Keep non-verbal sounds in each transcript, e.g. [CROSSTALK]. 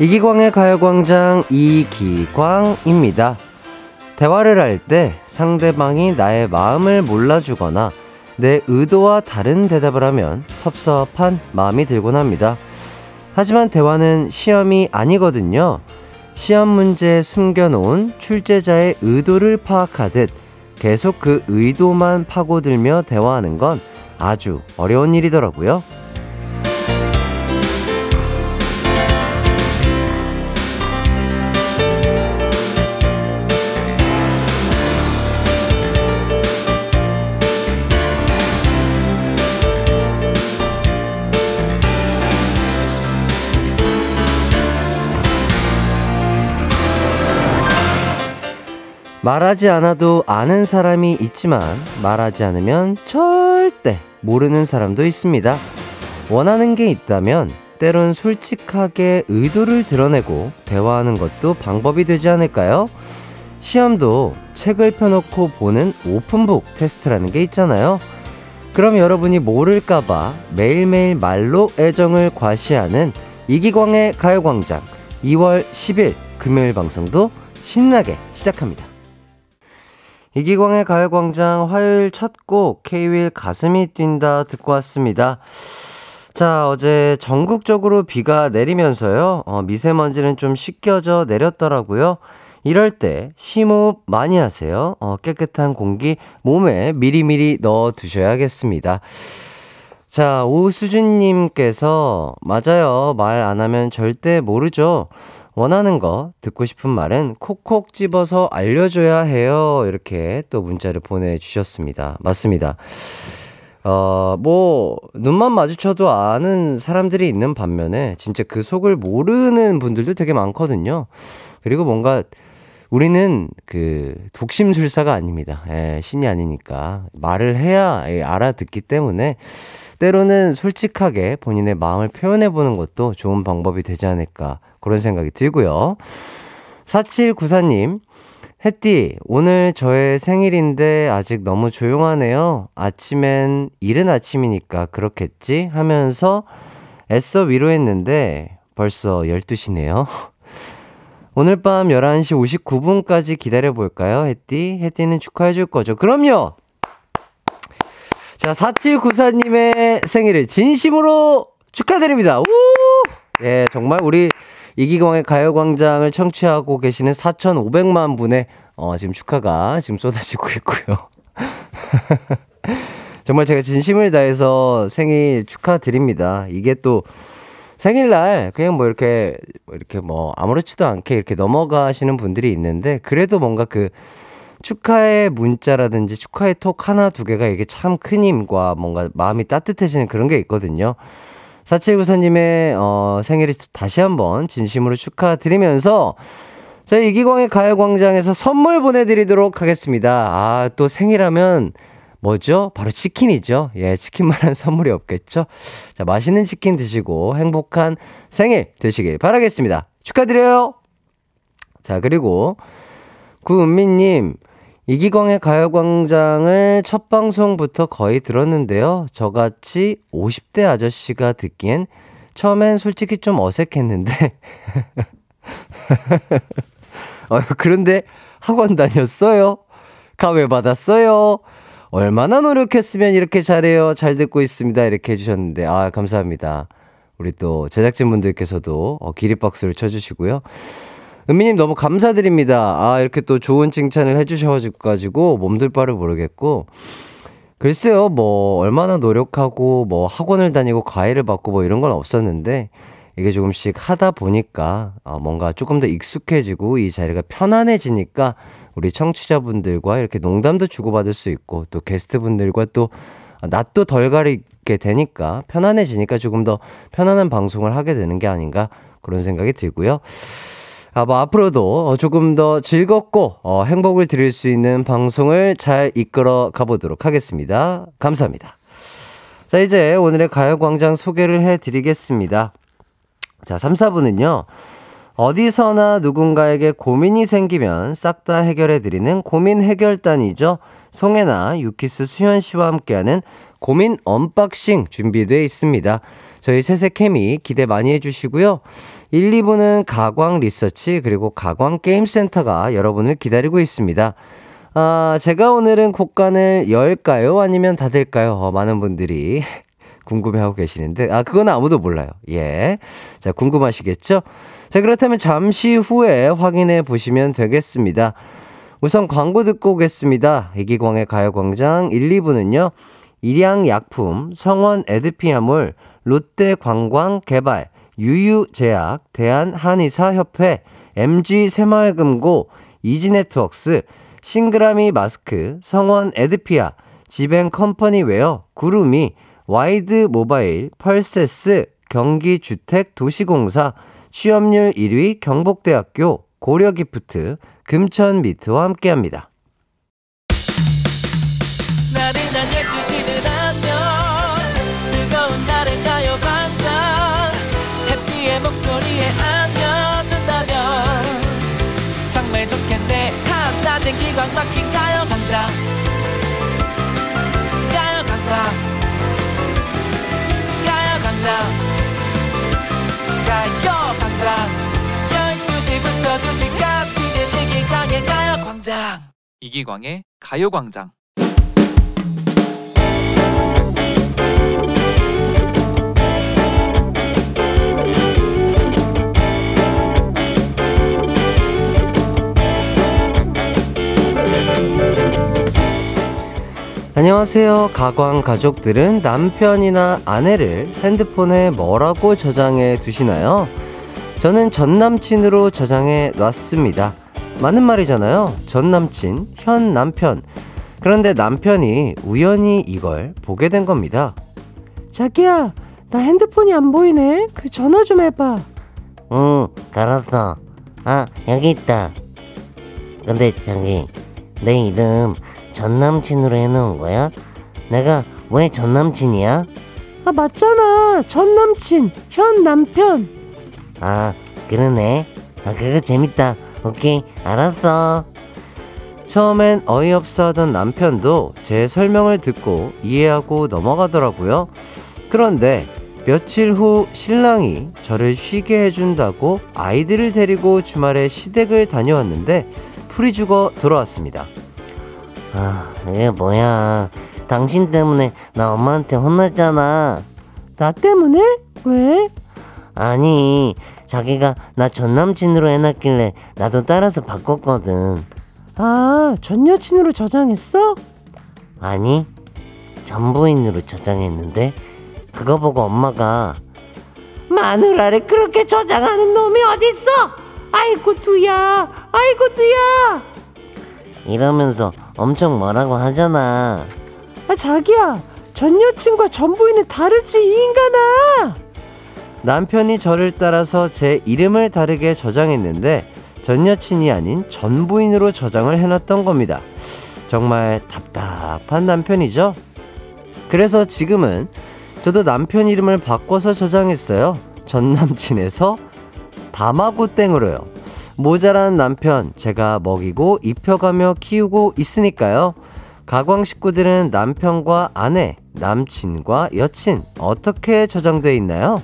이기광의 가요광장 이기광입니다. 대화를 할 때 상대방이 나의 마음을 몰라주거나 내 의도와 다른 대답을 하면 섭섭한 마음이 들곤 합니다. 하지만 대화는 시험이 아니거든요. 시험 문제에 숨겨놓은 출제자의 의도를 파악하듯 계속 그 의도만 파고들며 대화하는 건 아주 어려운 일이더라고요. 말하지 않아도 아는 사람이 있지만 말하지 않으면 절대 모르는 사람도 있습니다. 원하는 게 있다면 때론 솔직하게 의도를 드러내고 대화하는 것도 방법이 되지 않을까요? 시험도 책을 펴놓고 보는 오픈북 테스트라는 게 있잖아요. 그럼 여러분이 모를까봐 매일매일 말로 애정을 과시하는 이기광의 가요광장 2월 10일 금요일 방송도 신나게 시작합니다. 이기광의 가요광장 화요일 첫곡 K-윌 가슴이 뛴다 듣고 왔습니다. 자, 어제 전국적으로 비가 내리면서요, 어, 미세먼지는 좀 씻겨져 내렸더라고요. 이럴 때 심호흡 많이 하세요. 어, 깨끗한 공기 몸에 미리미리 넣어 두셔야겠습니다. 자, 오수준님께서, 맞아요. 말 안 하면 절대 모르죠. 원하는 거, 듣고 싶은 말은 콕콕 집어서 알려줘야 해요. 이렇게 또 문자를 보내주셨습니다. 맞습니다. 어, 뭐, 눈만 마주쳐도 아는 사람들이 있는 반면에, 진짜 그 속을 모르는 분들도 되게 많거든요. 그리고 뭔가, 우리는 그, 독심술사가 아닙니다. 예, 신이 아니니까. 말을 해야 예, 알아듣기 때문에, 때로는 솔직하게 본인의 마음을 표현해보는 것도 좋은 방법이 되지 않을까 그런 생각이 들고요. 4794님, 햇띠, 오늘 저의 생일인데 아직 너무 조용하네요. 아침엔 이른 아침이니까 그렇겠지? 하면서 애써 위로했는데 벌써 12시네요. [LAUGHS] 오늘 밤 11시 59분까지 기다려볼까요, 햇띠? 햇띠는 축하해줄 거죠? 그럼요! 자, 4794님의 생일을 진심으로 축하드립니다. 우! 예, 정말 우리 이기광의 가요광장을 청취하고 계시는 4,500만 분의 어, 지금 축하가 지금 쏟아지고 있고요. [LAUGHS] 정말 제가 진심을 다해서 생일 축하드립니다. 이게 또 생일날 그냥 뭐 이렇게 뭐 이렇게 뭐 아무렇지도 않게 이렇게 넘어가시는 분들이 있는데 그래도 뭔가 그 축하의 문자라든지 축하의 톡 하나 두 개가 이게 참 큰 힘과 뭔가 마음이 따뜻해지는 그런 게 있거든요. 4794님의 어, 생일이 다시 한번 진심으로 축하드리면서 저희 이기광의 가요광장에서 선물 보내드리도록 하겠습니다. 아, 또 생일하면 뭐죠? 바로 치킨이죠. 예, 치킨만한 선물이 없겠죠? 자, 맛있는 치킨 드시고 행복한 생일 되시길 바라겠습니다. 축하드려요! 자, 그리고 구은미님, 이기광의 가요광장을 첫 방송부터 거의 들었는데요. 저같이 50대 아저씨가 듣기엔 처음엔 솔직히 좀 어색했는데. [LAUGHS] 어, 그런데 학원 다녔어요? 가외 받았어요? 얼마나 노력했으면 이렇게 잘해요? 잘 듣고 있습니다. 이렇게 해주셨는데, 아, 감사합니다. 우리 또 제작진분들께서도 어, 기립박수를 쳐주시고요. 은미님 너무 감사드립니다. 아, 이렇게 또 좋은 칭찬을 해주셔가지고 몸둘 바를 모르겠고. 글쎄요, 뭐, 얼마나 노력하고, 뭐, 학원을 다니고, 과외를 받고, 뭐, 이런 건 없었는데, 이게 조금씩 하다 보니까, 어, 뭔가 조금 더 익숙해지고, 이 자리가 편안해지니까, 우리 청취자분들과 이렇게 농담도 주고받을 수 있고, 또 게스트분들과 또, 낯도 덜 가리게 되니까, 편안해지니까 조금 더 편안한 방송을 하게 되는 게 아닌가, 그런 생각이 들고요. 아, 뭐 앞으로도 조금 더 즐겁고 어, 행복을 드릴 수 있는 방송을 잘 이끌어 가보도록 하겠습니다. 감사합니다. 자, 이제 오늘의 가요광장 소개를 해드리겠습니다. 자, 3, 4부는요, 어디서나 누군가에게 고민이 생기면 싹 다 해결해드리는 고민 해결단이죠. 송해나, 유키스, 수현 씨와 함께하는 고민 unboxing 준비되어 있습니다. 저희 새색 케미 기대 많이 해주시고요. 1, 2부는 가광 리서치 그리고 가광 게임센터가 여러분을 기다리고 있습니다. 아, 제가 오늘은 곡간을 열까요? 아니면 닫을까요? 어, 많은 분들이 [LAUGHS] 궁금해하고 계시는데, 아, 그건 아무도 몰라요. 예. 자, 궁금하시겠죠? 자, 그렇다면 잠시 후에 확인해 보시면 되겠습니다. 우선 광고 듣고 오겠습니다. 이기광의 가요광장 1, 2부는요, 일양약품, 성원 에드피아몰, 롯데관광 개발, 유유제약, 대한한의사협회, MG 새마을금고, 이지네트웍스, 싱그라미 마스크, 성원 에드피아, 지벤컴퍼니웨어, 구름이, 와이드 모바일, 펄세스, 경기주택도시공사, 취업률 1위 경북대학교, 고려기프트, 금천미트와 함께합니다. 12시부터 2시까지 이기광의 가요광장 이기광의 가요광장 안녕하세요. 가광 가족들은 남편이나 아내를 핸드폰에 뭐라고 저장해 두시나요? 저는 전 남친으로 저장해 놨습니다. 맞는 말이잖아요. 전 남친, 현 남편. 그런데 남편이 우연히 이걸 보게 된 겁니다. 자기야, 나 핸드폰이 안 보이네. 그 전화 좀 해봐. 응, 알았어. 아, 여기 있다. 근데 자기, 내 이름 전 남친으로 해놓은 거야? 내가 왜 전 남친이야? 아 맞잖아 전 남친 현 남편 아 그러네 아 그거 재밌다 오케이 알았어 처음엔 어이없어 하던 남편도 제 설명을 듣고 이해하고 넘어가더라고요 그런데 며칠 후 신랑이 저를 쉬게 해준다고 아이들을 데리고 주말에 시댁을 다녀왔는데 풀이 죽어 돌아왔습니다 아, 이게 뭐야. 당신 때문에 나 엄마한테 혼났잖아. 나 때문에? 왜? 아니, 자기가 나 전 남친으로 해놨길래 나도 따라서 바꿨거든. 아, 전 여친으로 저장했어? 아니, 전 부인으로 저장했는데, 그거 보고 엄마가, 마누라를 그렇게 저장하는 놈이 어딨어? 아이고, 두야! 아이고, 두야! 이러면서 엄청 뭐라고 하잖아. 아, 자기야. 전 여친과 전 부인은 다르지, 이 인간아! 남편이 저를 따라서 제 이름을 다르게 저장했는데 전 여친이 아닌 전 부인으로 저장을 해놨던 겁니다. 정말 답답한 남편이죠? 그래서 지금은 저도 남편 이름을 바꿔서 저장했어요. 전 남친에서 다마고땡으로요. 모자란 남편 제가 먹이고 입혀가며 키우고 있으니까요. 가광 식구들은 남편과 아내, 남친과 여친 어떻게 저장돼 있나요?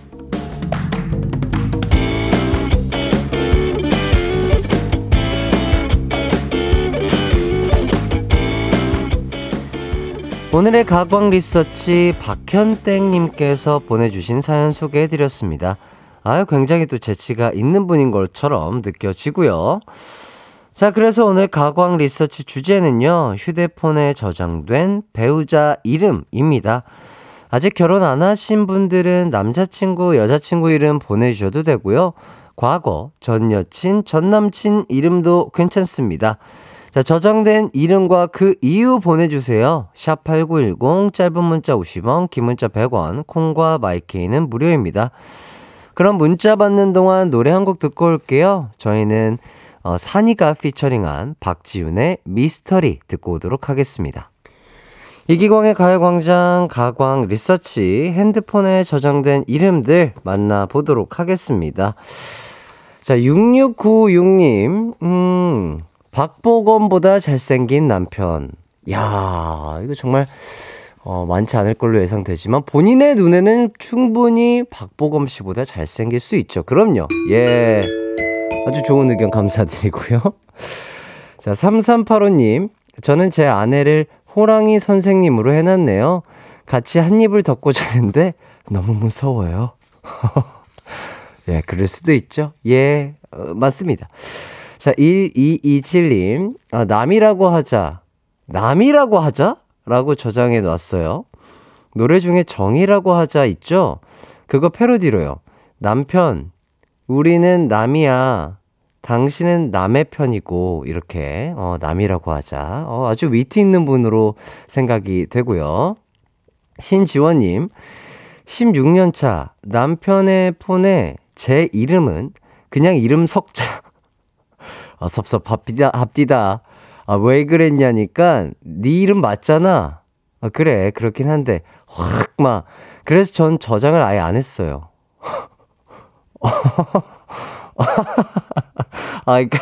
오늘의 가광 리서치 박현땡님께서 보내주신 사연 소개해드렸습니다. 아유, 굉장히 또 재치가 있는 분인 것처럼 느껴지고요. 자, 그래서 오늘 가광 리서치 주제는요, 휴대폰에 저장된 배우자 이름입니다. 아직 결혼 안 하신 분들은 남자친구, 여자친구 이름 보내주셔도 되고요. 과거, 전 여친, 전 남친 이름도 괜찮습니다. 자, 저장된 이름과 그 이유 보내주세요. 샵 8910, 짧은 문자 50원, 긴 문자 100원, 콩과 마이케이는 무료입니다. 그럼 문자 받는 동안 노래 한 곡 듣고 올게요. 저희는 어, 산이가 피처링한 박지윤의 미스터리 듣고 오도록 하겠습니다. 이기광의 가요광장 가광 리서치 핸드폰에 저장된 이름들 만나보도록 하겠습니다. 자, 6696님, 음, 박보검보다 잘생긴 남편. 야 이거 정말, 어, 많지 않을 걸로 예상되지만 본인의 눈에는 충분히 박보검 씨보다 잘생길 수 있죠. 그럼요. 예. 아주 좋은 의견 감사드리고요. [LAUGHS] 자, 3385님, 저는 제 아내를 호랑이 선생님으로 해놨네요. 같이 한 입을 덮고 자는데 너무 무서워요. [LAUGHS] 예, 그럴 수도 있죠. 예, 어, 맞습니다. 자, 1227님, 아, 남이라고 하자. 남이라고 하자? 라고 저장해 놨어요. 노래 중에 정이라고 하자 있죠? 그거 패러디로요. 남편, 우리는 남이야. 당신은 남의 편이고, 이렇게, 어, 남이라고 하자. 어, 아주 위트 있는 분으로 생각이 되고요. 신지원님, 16년차 남편의 폰에 제 이름은 그냥 이름 석자. 아, 섭섭합디다, 합디다. 아, 왜 그랬냐니까, 네 이름 맞잖아. 아, 그래, 그렇긴 한데, 확, 막. 그래서 전 저장을 아예 안 했어요. [LAUGHS] 아, 그니까,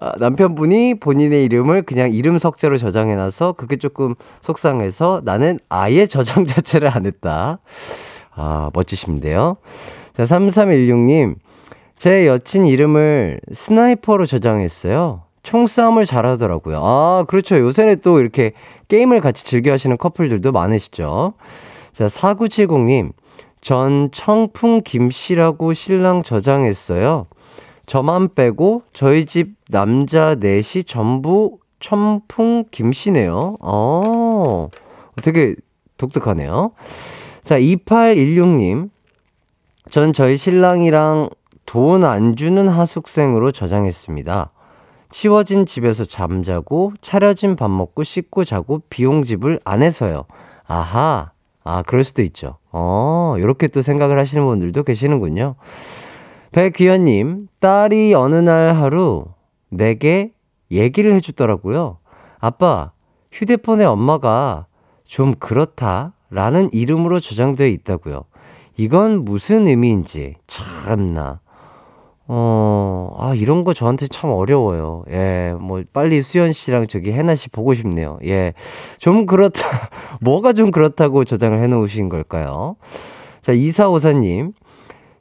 아, 남편분이 본인의 이름을 그냥 이름 석자로 저장해놔서 그게 조금 속상해서 나는 아예 저장 자체를 안 했다. 아, 멋지신데요. 자, 3316님. 제 여친 이름을 스나이퍼로 저장했어요. 총싸움을 잘하더라고요. 아, 그렇죠. 요새는 또 이렇게 게임을 같이 즐겨 하시는 커플들도 많으시죠. 자, 4970님. 전 청풍 김씨라고 신랑 저장했어요. 저만 빼고 저희 집 남자 넷이 전부 청풍 김씨네요. 어, 되게 독특하네요. 자, 2816님. 전 저희 신랑이랑 돈 안 주는 하숙생으로 저장했습니다. 치워진 집에서 잠자고 차려진 밥 먹고 씻고 자고 비용집을 안 해서요. 아하. 아, 그럴 수도 있죠. 어, 요렇게 또 생각을 하시는 분들도 계시는군요. 백귀현 님, 딸이 어느 날 하루 내게 얘기를 해 주더라고요. 아빠, 휴대폰에 엄마가 좀 그렇다 라는 이름으로 저장되어 있다고요. 이건 무슨 의미인지 참나. 어, 아, 이런 거 저한테 참 어려워요. 예, 뭐, 빨리 수연 씨랑 저기 해나 씨 보고 싶네요. 예. 좀 그렇다. [LAUGHS] 뭐가 좀 그렇다고 저장을 해 놓으신 걸까요? 자, 이사오사님.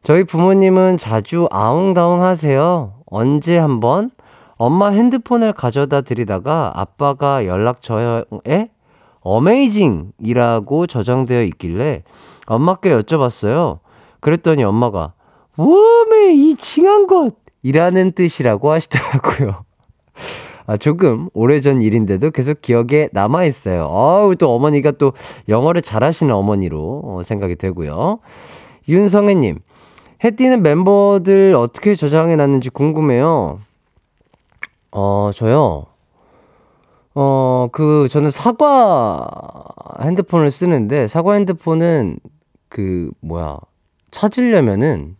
저희 부모님은 자주 아웅다웅 하세요. 언제 한번 엄마 핸드폰을 가져다 드리다가 아빠가 연락처에 어메이징이라고 저장되어 있길래 엄마께 여쭤봤어요. 그랬더니 엄마가 워메 이 징한 것 이라는 뜻이라고 하시더라고요. [LAUGHS] 아, 조금 오래전 일인데도 계속 기억에 남아있어요. 어우, 또 어머니가 또 영어를 잘하시는 어머니로 어, 생각이 되고요. 윤성애님, 해띠는 멤버들 어떻게 저장해 놨는지 궁금해요. 어, 저요. 어, 그, 저는 사과 핸드폰을 쓰는데, 사과 핸드폰은 그, 뭐야, 찾으려면은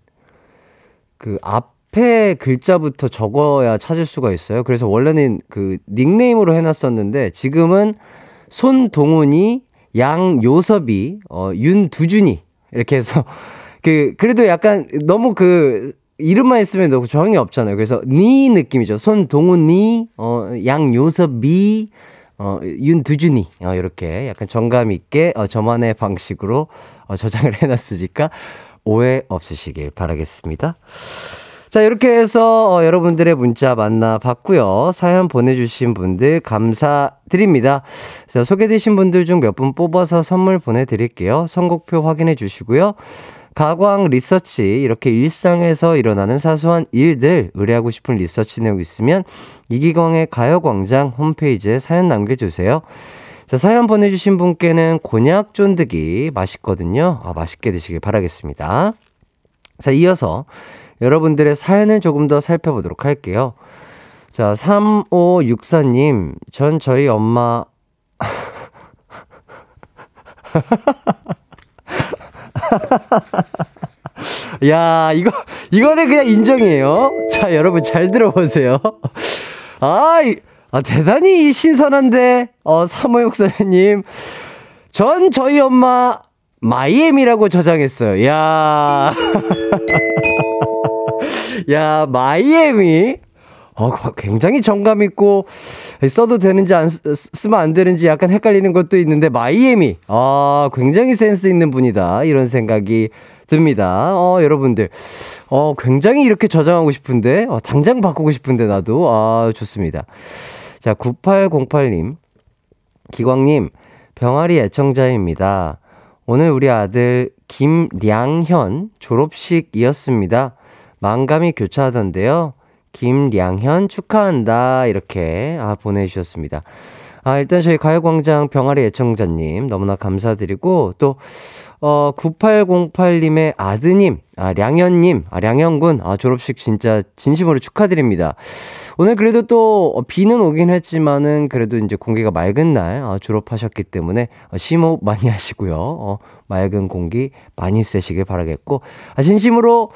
그 앞에 글자부터 적어야 찾을 수가 있어요. 그래서 원래는 그 닉네임으로 해놨었는데 지금은 손동훈이, 양요섭이, 어, 윤두준이 이렇게 해서 [LAUGHS] 그 그래도 약간 너무 그 이름만 있으면 너무 정이 없잖아요. 그래서 니 느낌이죠. 손동훈이, 어, 양요섭이, 어, 윤두준이, 어, 이렇게 약간 정감 있게, 어, 저만의 방식으로, 어, 저장을 [LAUGHS] 해 놨으니까 오해 없으시길 바라겠습니다. 자, 이렇게 해서 어, 여러분들의 문자 만나봤고요. 사연 보내주신 분들 감사드립니다. 자, 소개되신 분들 중 몇 분 뽑아서 선물 보내드릴게요. 선곡표 확인해 주시고요. 가광 리서치 이렇게 일상에서 일어나는 사소한 일들 의뢰하고 싶은 리서치 내용 있으면 이기광의 가요광장 홈페이지에 사연 남겨주세요. 자, 사연 보내주신 분께는 곤약 쫀득이 맛있거든요. 아, 맛있게 드시길 바라겠습니다. 자, 이어서 여러분들의 사연을 조금 더 살펴보도록 할게요. 자, 3564님, 전 저희 엄마, [LAUGHS] 야, 이거, 이거는 그냥 인정이에요. 자, 여러분 잘 들어보세요. 아, 아 대단히 신선한데, 어, 3564님. 전 저희 엄마, 마이애미라고 저장했어요. 야 [LAUGHS] 야, 마이애미? 어, 굉장히 정감 있고, 써도 되는지 안, 쓰, 쓰면 안 되는지 약간 헷갈리는 것도 있는데, 마이애미. 아, 굉장히 센스 있는 분이다. 이런 생각이 듭니다. 어, 여러분들. 어, 굉장히 이렇게 저장하고 싶은데, 어, 당장 바꾸고 싶은데, 나도. 아, 좋습니다. 자, 9808님. 기광님, 병아리 애청자입니다. 오늘 우리 아들 김량현 졸업식이었습니다. 만감이 교차하던데요. 김량현 축하한다. 이렇게 아, 보내주셨습니다. 아, 일단 저희 가요광장 병아리 애청자님 너무나 감사드리고 또, 어, 9808님의 아드님, 아, 량현님, 아, 량현군, 아, 졸업식 진짜 진심으로 축하드립니다. 오늘 그래도 또 비는 오긴 했지만은 그래도 이제 공기가 맑은 날 어, 졸업하셨기 때문에 어, 심호흡 많이 [LAUGHS] 하시고요. 어, 맑은 공기 많이 쐬시길 바라겠고 아, 진심으로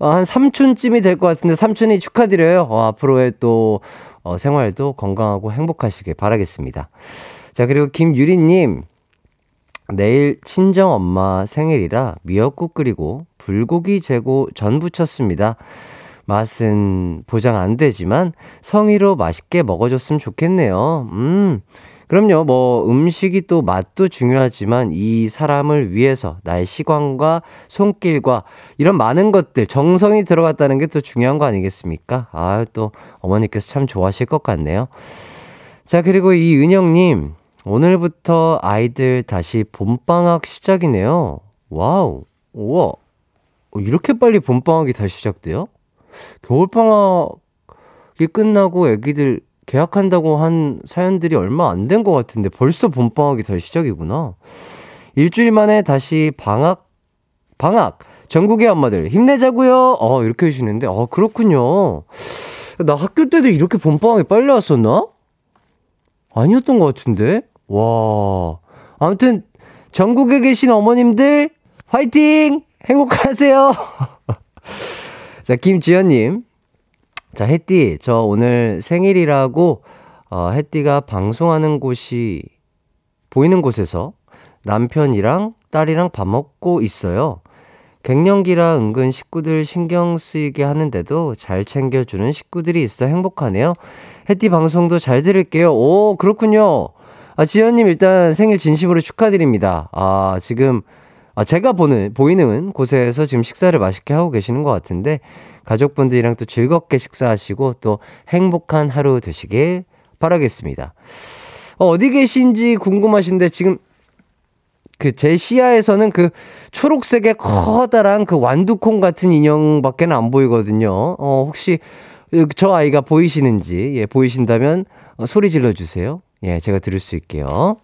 어, 한 삼촌쯤이 될 것 같은데 삼촌이 축하드려요. 어, 앞으로의 또 어, 생활도 건강하고 행복하시길 바라겠습니다. 자 그리고 김유리님 내일 친정 엄마 생일이라 미역국 끓이고 불고기 재고 전 부쳤습니다. 맛은 보장 안 되지만 성의로 맛있게 먹어줬으면 좋겠네요. 음. 그럼요, 뭐, 음식이 또 맛도 중요하지만 이 사람을 위해서 나의 시간과 손길과 이런 많은 것들, 정성이 들어갔다는 게 또 중요한 거 아니겠습니까? 아, 또 어머니께서 참 좋아하실 것 같네요. 자, 그리고 이 은영님, 오늘부터 아이들 다시 봄방학 시작이네요. 와우, 우와. 이렇게 빨리 봄방학이 다시 시작돼요? 겨울방학이 끝나고 애기들 계약한다고 한 사연들이 얼마 안 된 것 같은데 벌써 봄방학이 다시 시작이구나. 일주일 만에 다시 방학, 방학! 전국의 엄마들 힘내자고요 어, 이렇게 해주시는데, 어, 그렇군요. 나 학교 때도 이렇게 봄방학이 빨리 왔었나? 아니었던 것 같은데? 와. 아무튼, 전국에 계신 어머님들, 화이팅! 행복하세요! [LAUGHS] 자, 김지연님. 자, 혜띠, 저 오늘 생일이라고, 어, 혜띠가 방송하는 곳이, 보이는 곳에서 남편이랑 딸이랑 밥 먹고 있어요. 갱년기라 은근 식구들 신경 쓰이게 하는데도 잘 챙겨주는 식구들이 있어 행복하네요. 혜띠 방송도 잘 들을게요. 오, 그렇군요. 아, 지연님 일단 생일 진심으로 축하드립니다. 아, 지금 아, 제가 보는, 보이는 곳에서 지금 식사를 맛있게 하고 계시는 것 같은데, 가족분들이랑 또 즐겁게 식사하시고 또 행복한 하루 되시길 바라겠습니다. 어, 어디 계신지 궁금하신데, 지금 그제 시야에서는 그 초록색의 커다란 그 완두콩 같은 인형밖에 안 보이거든요. 어, 혹시 저 아이가 보이시는지, 예, 보이신다면 어, 소리 질러 주세요. 예, 제가 들을 수 있게요.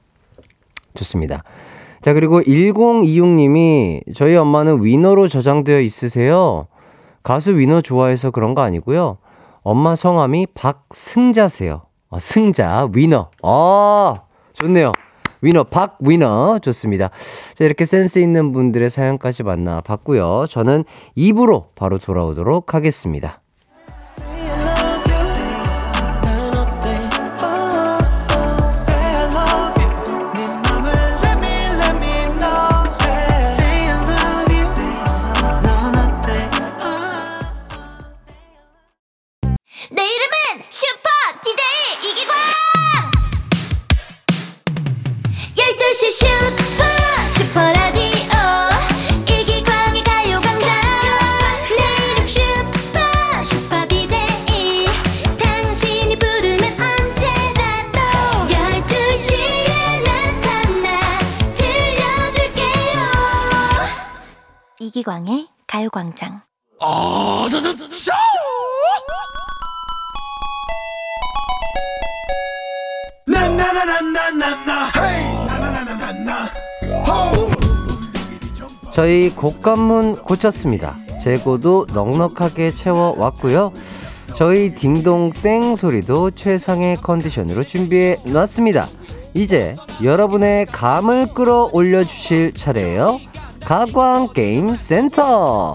좋습니다. 자, 그리고 1026님이 저희 엄마는 위너로 저장되어 있으세요. 가수 위너 좋아해서 그런 거 아니고요. 엄마 성함이 박승자세요. 어, 승자, 위너. 어, 좋네요. 위너, 박 위너. 좋습니다. 자, 이렇게 센스 있는 분들의 사연까지 만나봤고요. 저는 입으로 바로 돌아오도록 하겠습니다. 광의 가요광장 저희 곡간문 고쳤습니다. 재고도 넉넉하게 채워왔고요. 저희 딩동땡 소리도 최상의 컨디션으로 준비해 놨습니다. 이제 여러분의 감을 끌어올려 주실 차례예요. 가광 게임 센터.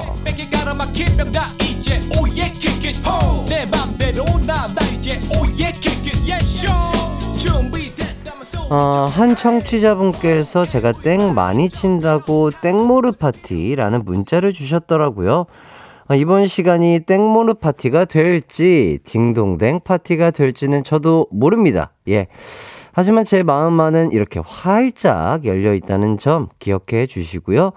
어, 한 청취자분께서 제가 땡 많이 친다고 땡모르 파티라는 문자를 주셨더라고요. 아, 이번 시간이 땡모르 파티가 될지, 딩동댕 파티가 될지는 저도 모릅니다. 예. 하지만 제 마음만은 이렇게 활짝 열려 있다는 점 기억해 주시고요.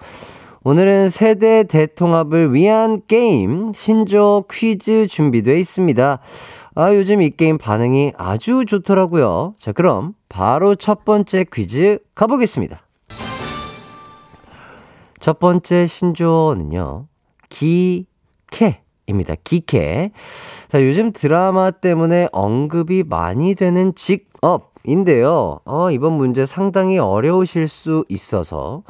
오늘은 세대 대통합을 위한 게임, 신조 퀴즈 준비되어 있습니다. 아, 요즘 이 게임 반응이 아주 좋더라고요. 자, 그럼 바로 첫 번째 퀴즈 가보겠습니다. 첫 번째 신조어는요, 기 캐 입니다. 기캐. 자, 요즘 드라마 때문에 언급이 많이 되는 직업인데요. 어, 이번 문제 상당히 어려우실 수 있어서,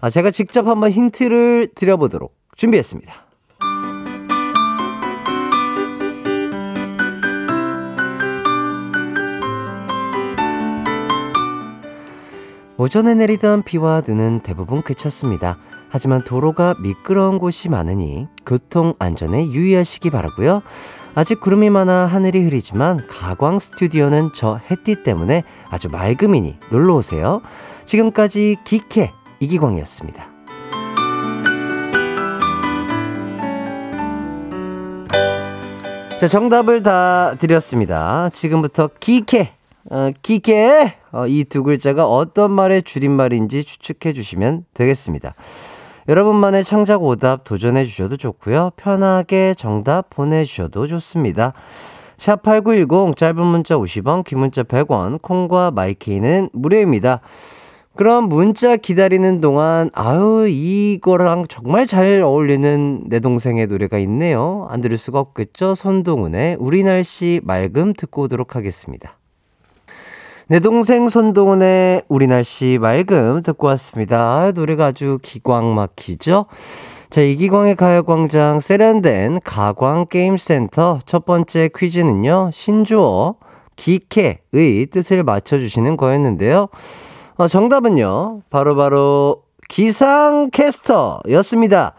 아, 제가 직접 한번 힌트를 드려보도록 준비했습니다. 오전에 내리던 비와 눈은 대부분 그쳤습니다. 하지만 도로가 미끄러운 곳이 많으니 교통 안전에 유의하시기 바라고요. 아직 구름이 많아 하늘이 흐리지만 가광 스튜디오는 저 햇빛 때문에 아주 맑음이니 놀러 오세요. 지금까지 기캐 이기광이었습니다. 자, 정답을 다 드렸습니다. 지금부터 기캐, 어, 기캐, 어, 이 두 글자가 어떤 말의 줄임말인지 추측해 주시면 되겠습니다. 여러분만의 창작 오답 도전해 주셔도 좋고요. 편하게 정답 보내주셔도 좋습니다. 샵8910 짧은 문자 50원, 긴 문자 100원, 콩과 마이케이는 무료입니다. 그럼 문자 기다리는 동안 아유 이거랑 정말 잘 어울리는 내 동생의 노래가 있네요. 안 들을 수가 없겠죠. 손동훈의 우리 날씨 맑음 듣고 오도록 하겠습니다. 내 동생 손동훈의 우리 날씨 맑음 듣고 왔습니다. 아, 노래가 아주 기광 막히죠? 자, 이기광의 가요광장 세련된 가광게임센터 첫 번째 퀴즈는요, 신주어, 기캐의 뜻을 맞춰주시는 거였는데요. 어, 정답은요, 바로바로 바로 기상캐스터였습니다.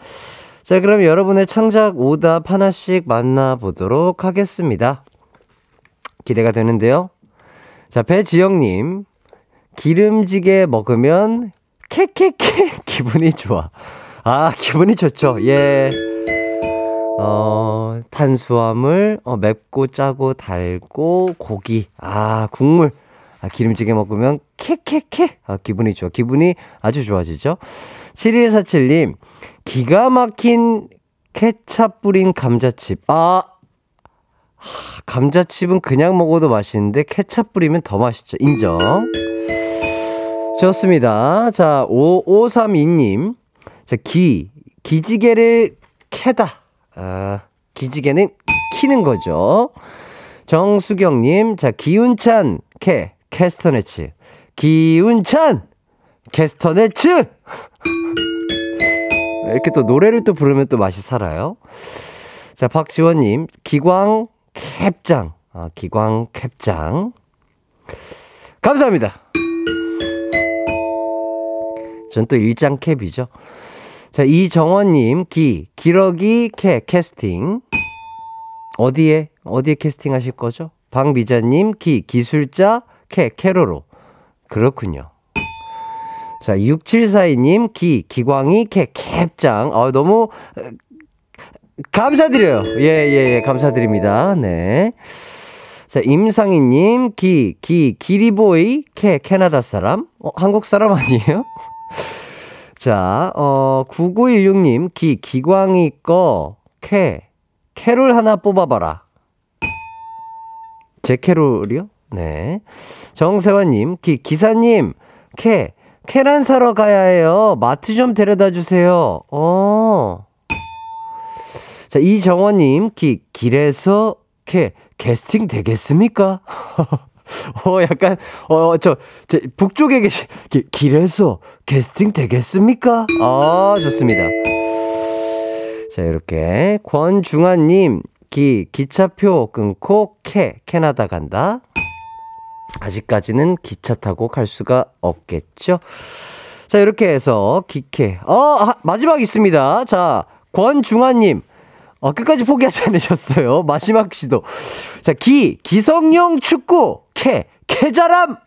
자, 그럼 여러분의 창작 오답 하나씩 만나보도록 하겠습니다. 기대가 되는데요. 자, 배지영님. 기름지게 먹으면 캐캐캐 [LAUGHS] 기분이 좋아. 아, 기분이 좋죠. 예. 어, 탄수화물, 어, 맵고 짜고 달고 고기. 아, 국물. 아, 기름지게 먹으면 캐캐캐. 아, 기분이 좋아. 기분이 아주 좋아지죠. 7147님. 기가 막힌 케찹 뿌린 감자칩. 아, 하, 감자칩은 그냥 먹어도 맛있는데 케찹 뿌리면 더 맛있죠. 인정. 좋습니다. 자, 5532님. 자, 기. 기지개를 캐다. 아, 기지개는 키는 거죠. 정수경님. 자, 기운찬 캐. 캐스터네츠. 기운찬! 캐스터네츠! [LAUGHS] 이렇게 또 노래를 또 부르면 또 맛이 살아요. 자, 박지원님. 기광 캡장. 아, 기광 캡장. 감사합니다. 전 또 일장 캡이죠. 자, 이정원님, 기, 기러기 캐, 캐스팅. 어디에, 어디에 캐스팅 하실 거죠? 박미자님, 기, 기술자 캐, 캐로로. 그렇군요. 자, 6742님, 기, 기광이 캐, 캡짱. 아, 너무, 감사드려요. 예, 예, 예, 감사드립니다. 네. 자, 임상희님, 기, 기, 기리보이, 캐, 캐나다 사람? 어, 한국 사람 아니에요? [LAUGHS] 자, 어, 9916님, 기, 기광이 거, 캐, 캐롤 하나 뽑아봐라. 제 캐롤이요? 네. 정세환님, 기, 기사님, 캐, 캐란 사러 가야 해요. 마트 좀 데려다 주세요. 어. 자, 이정원님, 기, 길에서 캐, 캐스팅 되겠습니까? [LAUGHS] 어, 약간, 어, 저, 저, 북쪽에 계시, 기, 길에서 캐스팅 되겠습니까? 아, 좋습니다. 자, 이렇게. 권중환님, 기, 기차표 끊고 캐, 캐나다 간다. 아직까지는 기차 타고 갈 수가 없겠죠? 자, 이렇게 해서 기캐. 어, 아, 마지막 있습니다. 자, 권중환님. 어, 끝까지 포기하지 않으셨어요. [LAUGHS] 마지막 시도. 자, 기, 기성용 축구, 캐, 캐자람!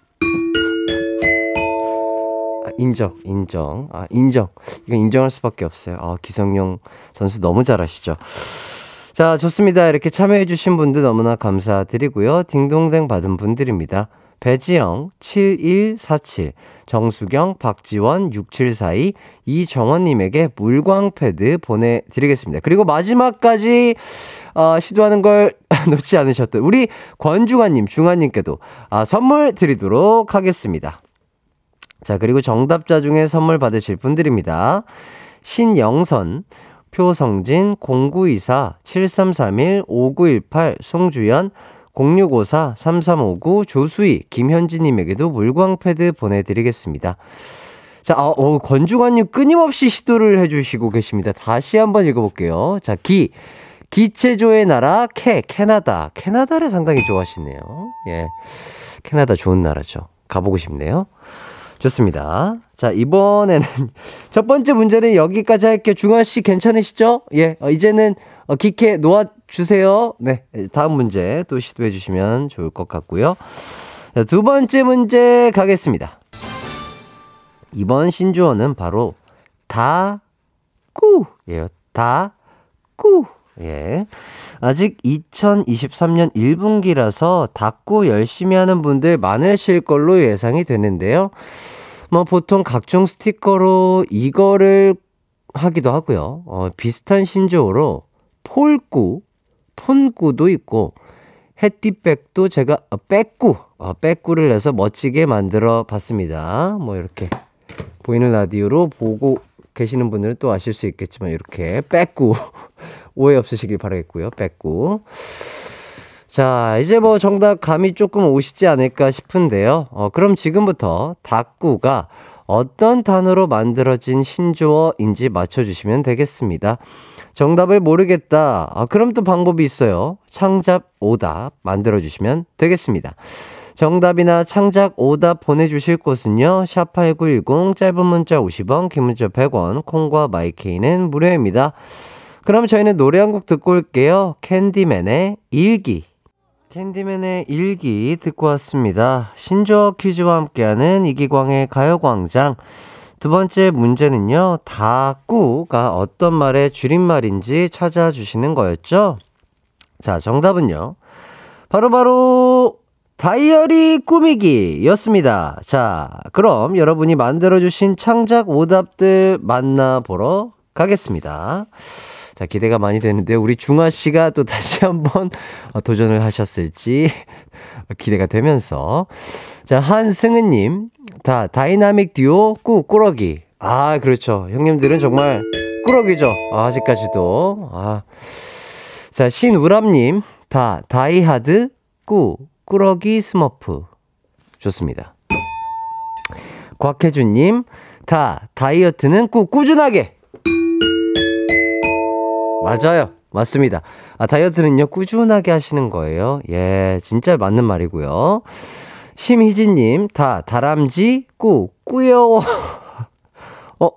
인정, 인정. 아, 인정. 이건 인정할 수밖에 없어요. 아, 기성용 선수 너무 잘하시죠. 자, 좋습니다. 이렇게 참여해주신 분들 너무나 감사드리고요. 딩동댕 받은 분들입니다. 배지영, 7147, 정수경, 박지원, 6742, 이정원님에게 물광패드 보내드리겠습니다. 그리고 마지막까지, 어, 시도하는 걸 [LAUGHS] 놓지 않으셨던 우리 권중환님, 중환님께도 아, 선물 드리도록 하겠습니다. 자, 그리고 정답자 중에 선물 받으실 분들입니다. 신영선, 표성진, 0924, 7331, 5918, 송주연, 0654, 3359, 조수희, 김현지님에게도 물광패드 보내드리겠습니다. 자, 어, 어, 권중환님 끊임없이 시도를 해주시고 계십니다. 다시 한번 읽어볼게요. 자, 기. 기체조의 나라, 캐, 캐나다. 캐나다를 상당히 좋아하시네요. 예. 캐나다 좋은 나라죠. 가보고 싶네요. 좋습니다. 자, 이번에는 [LAUGHS] 첫 번째 문제는 여기까지 할게요. 중환 씨 괜찮으시죠? 예, 어, 이제는 어, 기캐 놓아주세요. 네, 다음 문제 또 시도해 주시면 좋을 것 같고요. 자, 두 번째 문제 가겠습니다. 이번 신조어는 바로 다꾸예요. 다꾸. 예. 아직 2023년 1분기라서 닭구 열심히 하는 분들 많으실 걸로 예상이 되는데요. 뭐 보통 각종 스티커로 이거를 하기도 하고요. 어, 비슷한 신조어로 폴꾸, 폰꾸도 있고 해띠백도 제가 어, 빼꾸, 어, 빼꾸를 내서 멋지게 만들어 봤습니다. 뭐 이렇게 보이는 라디오로 보고 계시는 분들은 또 아실 수 있겠지만 이렇게 빼꾸 [LAUGHS] 오해 없으시길 바라겠고요. 빼꾸. 자, 이제 뭐 정답 감이 조금 오시지 않을까 싶은데요. 어, 그럼 지금부터 닭구가 어떤 단어로 만들어진 신조어인지 맞춰주시면 되겠습니다. 정답을 모르겠다. 아, 그럼 또 방법이 있어요. 창잡 오답 만들어주시면 되겠습니다. 정답이나 창작 오답 보내주실 곳은요. 샵8910 짧은 문자 50원, 긴 문자 100원, 콩과 마이케이는 무료입니다. 그럼 저희는 노래 한 곡 듣고 올게요. 캔디맨의 일기. 캔디맨의 일기 듣고 왔습니다. 신조어 퀴즈와 함께하는 이기광의 가요광장. 두 번째 문제는요, 다꾸가 어떤 말의 줄임말인지 찾아주시는 거였죠? 자, 정답은요. 바로바로 바로 다이어리 꾸미기 였습니다. 자, 그럼 여러분이 만들어주신 창작 오답들 만나보러 가겠습니다. 자, 기대가 많이 되는데 우리 중아 씨가 또 다시 [LAUGHS] 한번 도전을 하셨을지 [LAUGHS] 기대가 되면서 자, 한승은 님. 다 다이나믹 듀오 꾸 꾸러기. 아, 그렇죠. 형님들은 정말 꾸러기죠. 아, 아직까지도. 아. 자, 신우람 님. 다 다이하드 꾸 꾸러기 스머프. 좋습니다. 곽혜준 님. 다 다이어트는 꾸 꾸준하게. 맞아요. 맞습니다. 아, 다이어트는요, 꾸준하게 하시는 거예요. 예, 진짜 맞는 말이고요. 심희진님, 다, 다람쥐, 꾸, 꾸여워. [LAUGHS] 어,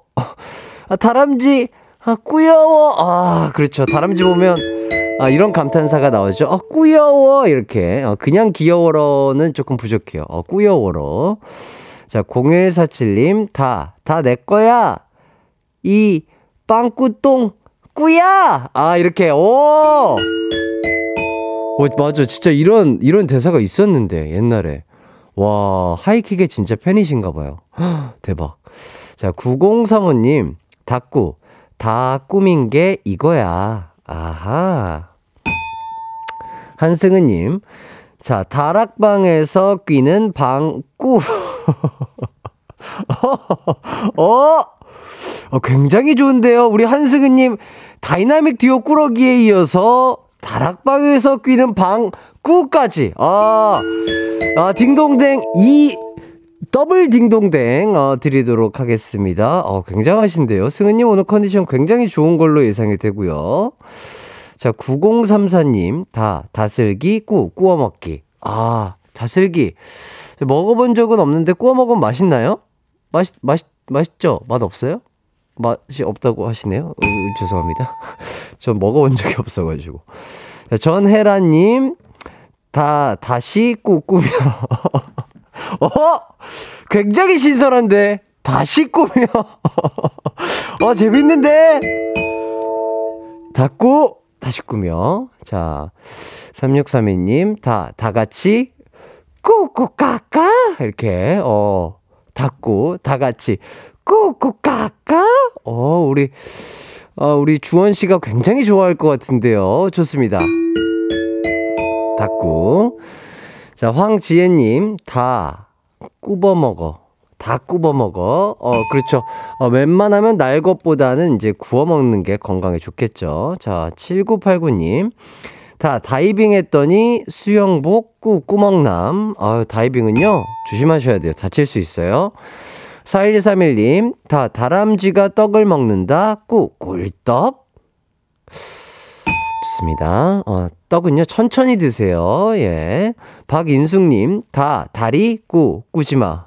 아, 다람쥐, 아, 꾸여워. 아, 그렇죠. 다람쥐 보면, 아, 이런 감탄사가 나오죠. 어, 꾸여워. 이렇게. 어, 그냥 귀여워로는 조금 부족해요. 어, 꾸여워로. 자, 0147님, 다, 다 내 거야. 이, 빵꾸똥, 꾸야! 아, 이렇게, 오! 어, 맞아. 진짜 이런, 이런 대사가 있었는데, 옛날에. 와, 하이킥의 진짜 팬이신가 봐요. 헉, 대박. 자, 9035님, 다꾸. 다 꾸민 게 이거야. 아하. 한승은님, 다, 다락방에서 끼는 방꾸. [LAUGHS] 어, 어, 굉장히 좋은데요. 우리 한승은님, 다이나믹 듀오 꾸러기에 이어서 다락방에서 끼는 방꾸까지. 아, 아, 딩동댕 이 더블 딩동댕 어, 드리도록 하겠습니다. 어, 굉장하신데요. 승은님 오늘 컨디션 굉장히 좋은 걸로 예상이 되고요. 자, 9034님, 다, 다슬기, 꾸, 꾸어 먹기. 아, 다슬기. 먹어본 적은 없는데 꾸어 먹으면 맛있나요? 맛, 맛, 맛있죠? 맛 없어요? 맛이 없다고 하시네요. 으, 죄송합니다. [LAUGHS] 전 먹어본 적이 없어가지고. 자, 전혜라님, 다, 다시 꾸, 꾸며. [LAUGHS] 어? 굉장히 신선한데? 다시 꾸며. [LAUGHS] 어, 재밌는데? 닫고, 다시 꾸며. 자, 3632님, 다, 다 같이, 꾸꾸까까? 이렇게, 어, 닫고, 다 같이, 꾸꾸까까? 어, 우리, 어, 우리 주원 씨가 굉장히 좋아할 것 같은데요. 좋습니다. 닫고. 자, 황지혜님, 다 꾸버 먹어. 다 꾸버 먹어. 어, 그렇죠. 어, 웬만하면 날 것보다는 이제 구워 먹는 게 건강에 좋겠죠. 자, 7989님. 다 다이빙 했더니 수영복 꾸 꾸먹남. 아유, 다이빙은요, 조심하셔야 돼요. 다칠 수 있어요. 4131님, 다 다람쥐가 떡을 먹는다. 꾸 꿀떡. 좋습니다. 어, 떡은요, 천천히 드세요. 예. 박인숙님, 다, 다리, 꾸, 꾸지마.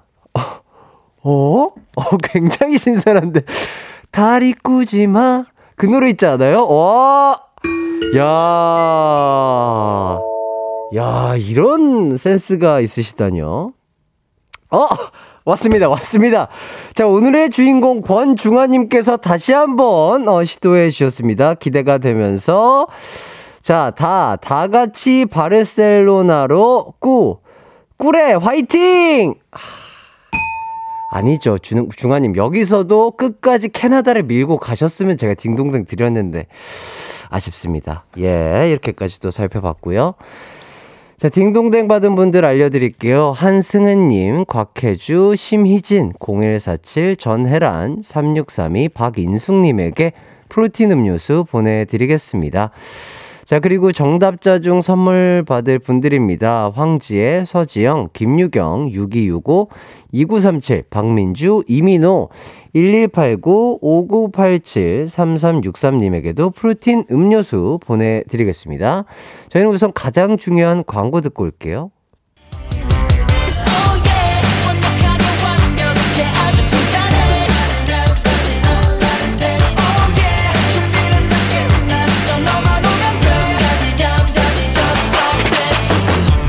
어? 어, 굉장히 신선한데. 다리 꾸지마. 그 노래 있지 않아요? 와! 야 야, 이런 센스가 있으시다뇨. 어! 왔습니다, 왔습니다. 자, 오늘의 주인공 권중아님께서 다시 한번 어, 시도해 주셨습니다. 기대가 되면서. 자, 다, 다 같이 바르셀로나로 꾸, 꾸레, 화이팅! 하, 아니죠. 중, 중아님, 여기서도 끝까지 캐나다를 밀고 가셨으면 제가 딩동댕 드렸는데, 아쉽습니다. 예, 이렇게까지도 살펴봤고요. 자, 딩동댕 받은 분들 알려드릴게요. 한승은님, 곽혜주, 심희진, 0147, 전혜란, 3632, 박인숙님에게 프로틴 음료수 보내드리겠습니다. 자, 그리고 정답자 중 선물 받을 분들입니다. 황지혜, 서지영, 김유경, 6265, 2937, 박민주, 이민호, 1189, 5987, 3363님에게도 프로틴 음료수 보내드리겠습니다. 저희는 우선 가장 중요한 광고 듣고 올게요.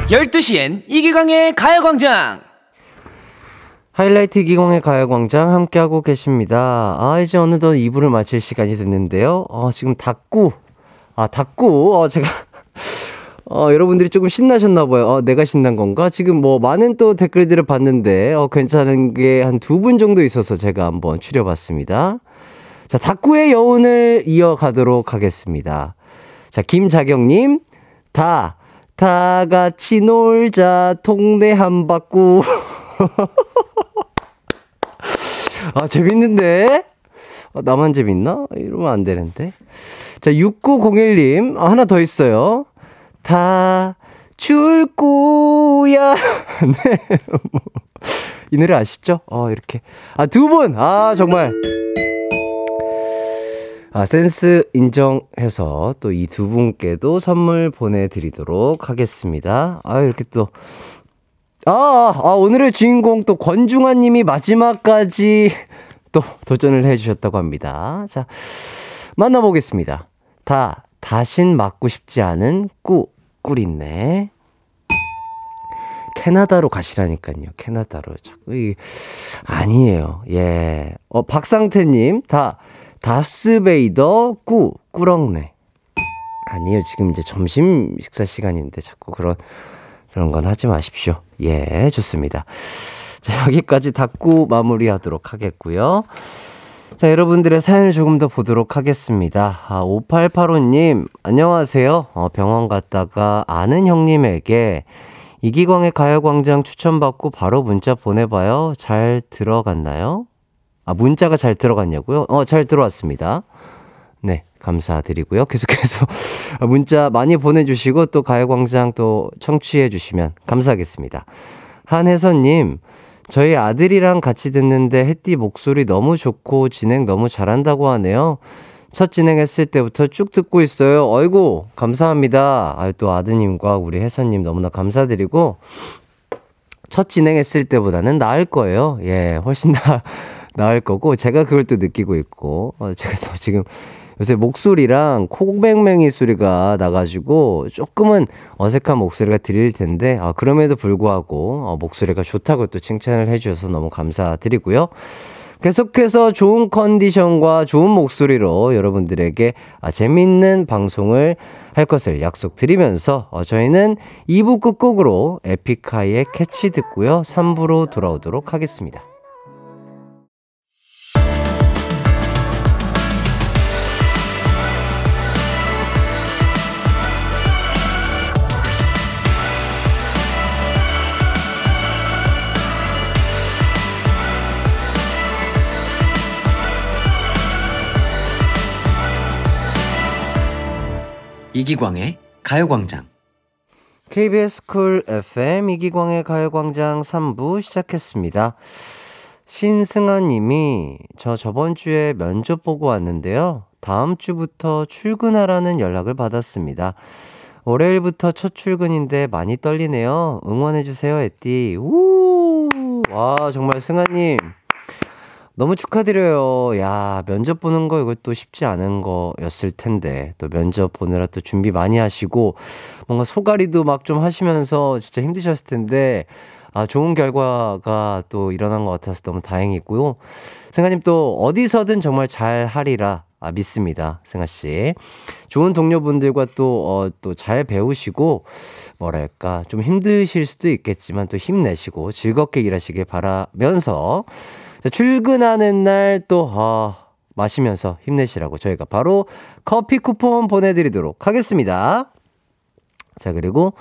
열두 시엔 이기광의 가요광장 하이라이트 기공의 가요광장 함께하고 계십니다. 아, 이제 어느덧 2부를 마칠 시간이 됐는데요. 어, 지금 닭구, 아, 닭구, 어, 제가, [LAUGHS] 어, 여러분들이 조금 신나셨나봐요. 어, 내가 신난 건가? 지금 뭐, 많은 또 댓글들을 봤는데, 어, 괜찮은 게 한 두 분 정도 있어서 제가 한번 추려봤습니다. 자, 닭구의 여운을 이어가도록 하겠습니다. 자, 김자경님, 다, 다 같이 놀자, 동네 한 바꾸. [LAUGHS] 아, 재밌는데? 아, 나만 재밌나? 이러면 안 되는데. 자, 6901님, 아, 하나 더 있어요. 다 줄 거야. [LAUGHS] 네. 뭐. 이 노래 아시죠? 어, 이렇게. 아, 두 분! 아, 정말. 아, 센스 인정해서 또 이 두 분께도 선물 보내드리도록 하겠습니다. 아, 이렇게 또. 아, 아, 오늘의 주인공 또 권중환 님이 마지막까지 [LAUGHS] 또 도전을 해주셨다고 합니다. 자, 만나보겠습니다. 다, 다신 맞고 싶지 않은 꾸, 꿀있네. 캐나다로 가시라니까요. 캐나다로. 자꾸, 이, 아니에요. 예. 어, 박상태 님, 다, 다스베이더 꾸, 꾸렁네. 아니에요. 지금 이제 점심 식사 시간인데 자꾸 그런, 그런 건 하지 마십시오. 예, 좋습니다. 자, 여기까지 닫고 마무리하도록 하겠고요. 자, 여러분들의 사연을 조금 더 보도록 하겠습니다. 아, 5885님, 안녕하세요. 어, 병원 갔다가 아는 형님에게 이기광의 가요광장 추천받고 바로 문자 보내봐요. 잘 들어갔나요? 아, 문자가 잘 들어갔냐고요? 어, 잘 들어왔습니다. 네, 감사드리고요. 계속해서 [LAUGHS] 문자 많이 보내주시고 또 가요광장 또 청취해주시면 감사하겠습니다. 한혜선님, 저희 아들이랑 같이 듣는데 햇띠 목소리 너무 좋고 진행 너무 잘한다고 하네요. 첫 진행했을 때부터 쭉 듣고 있어요. 어이구, 감사합니다. 아유, 또 아드님과 우리 혜선님 너무나 감사드리고, 첫 진행했을 때보다는 나을 거예요. 예, 훨씬 나, 나을 거고, 제가 그걸 또 느끼고 있고, 어, 제가 또 [LAUGHS] 지금 요새 목소리랑 콩맹맹이 소리가 나가지고 조금은 어색한 목소리가 들릴 텐데, 아, 그럼에도 불구하고, 어, 목소리가 좋다고 또 칭찬을 해주셔서 너무 감사드리고요. 계속해서 좋은 컨디션과 좋은 목소리로 여러분들에게 아, 재밌는 방송을 할 것을 약속드리면서 어, 저희는 2부 끝곡으로 에픽하이의 캐치 듣고요. 3부로 돌아오도록 하겠습니다. 이기광의 가요광장. KBS 쿨 FM 이기광의 가요광장 3부 시작했습니다. 신승아 님이 저 저번 주에 면접 보고 왔는데요. 다음 주부터 출근하라는 연락을 받았습니다. 월요일부터 첫 출근인데 많이 떨리네요. 응원해주세요, 에띠. 우! 와, 정말 승아님. 너무 축하드려요. 야, 면접 보는 거 이것도 쉽지 않은 거였을 텐데, 또 면접 보느라 또 준비 많이 하시고, 뭔가 소가리도 막 좀 하시면서 진짜 힘드셨을 텐데, 아, 좋은 결과가 또 일어난 것 같아서 너무 다행이고요. 승아님 또 어디서든 정말 잘 하리라 아, 믿습니다. 승아씨. 좋은 동료분들과 또, 어, 또 잘 배우시고, 뭐랄까, 좀 힘드실 수도 있겠지만 또 힘내시고 즐겁게 일하시길 바라면서, 자, 출근하는 날 또, 어, 마시면서 힘내시라고 저희가 바로 커피 쿠폰 보내드리도록 하겠습니다. 자, 그리고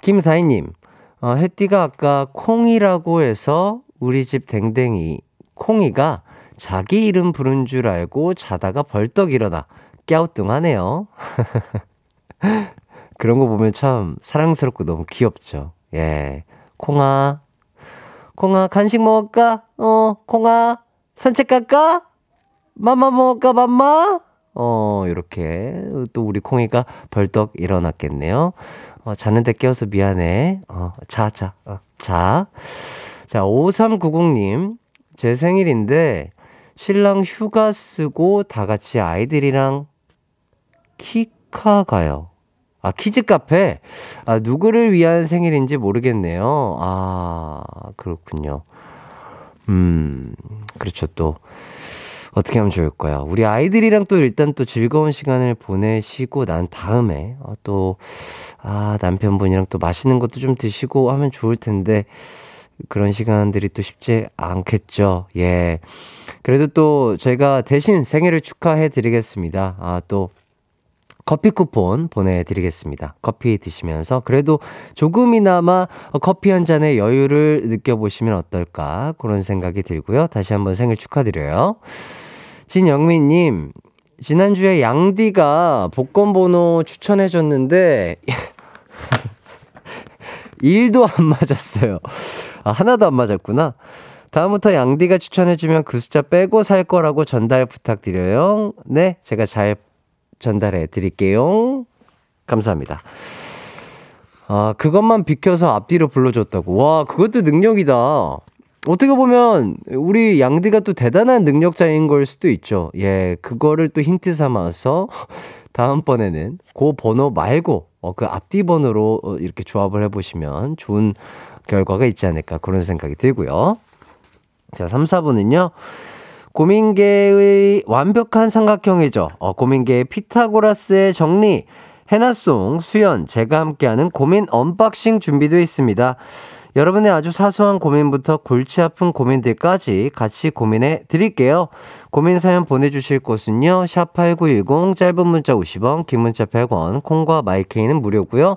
김다희님, 어, 혜띠가 아까 콩이라고 해서 우리 집 댕댕이 콩이가 자기 이름 부른 줄 알고 자다가 벌떡 일어나 깨우뚱하네요. [LAUGHS] 그런 거 보면 참 사랑스럽고 너무 귀엽죠. 예. 콩아, 콩아, 간식 먹을까? 어, 콩아, 산책 갈까? 맘마 먹을까, 맘마? 어, 이렇게 또 우리 콩이가 벌떡 일어났겠네요. 어, 자는데 깨워서 미안해. 어, 자, 자, 어, 자. 자, 5390님. 제 생일인데, 신랑 휴가 쓰고 다 같이 아이들이랑 키카 가요. 아, 키즈 카페? 아, 누구를 위한 생일인지 모르겠네요. 아, 그렇군요. 음, 그렇죠. 또, 어떻게 하면 좋을까요? 우리 아이들이랑 또 일단 또 즐거운 시간을 보내시고 난 다음에, 어, 또, 아, 남편분이랑 또 맛있는 것도 좀 드시고 하면 좋을 텐데, 그런 시간들이 또 쉽지 않겠죠. 예. 그래도 또 저희가 대신 생일을 축하해 드리겠습니다. 아, 또 커피 쿠폰 보내드리겠습니다. 커피 드시면서 그래도 조금이나마 커피 한 잔의 여유를 느껴보시면 어떨까 그런 생각이 들고요. 다시 한번 생일 축하드려요. 진영민님, 지난주에 양디가 복권 번호 추천해줬는데, [LAUGHS] 1도 안 맞았어요. 아, 하나도 안 맞았구나. 다음부터 양디가 추천해주면 그 숫자 빼고 살 거라고 전달 부탁드려요. 네, 제가 잘 전달해 드릴게요. 감사합니다. 아, 그것만 비켜서 앞뒤로 불러줬다고. 와, 그것도 능력이다. 어떻게 보면 우리 양디가 또 대단한 능력자인 걸 수도 있죠. 예, 그거를 또 힌트 삼아서 [LAUGHS] 다음번에는 그 번호 말고 어, 그 앞뒤 번호로 어, 이렇게 조합을 해보시면 좋은 결과가 있지 않을까 그런 생각이 들고요. 자, 3, 4분은요. 고민계의 완벽한 삼각형이죠. 어, 고민계의 피타고라스의 정리, 해나송, 수현, 제가 함께하는 고민 unboxing 준비되어 있습니다. 여러분의 아주 사소한 고민부터 골치 아픈 고민들까지 같이 고민해 드릴게요. 고민 사연 보내주실 곳은요. 샵8910 짧은 문자 50원, 긴 문자 100원, 콩과 마이케이는 무료고요.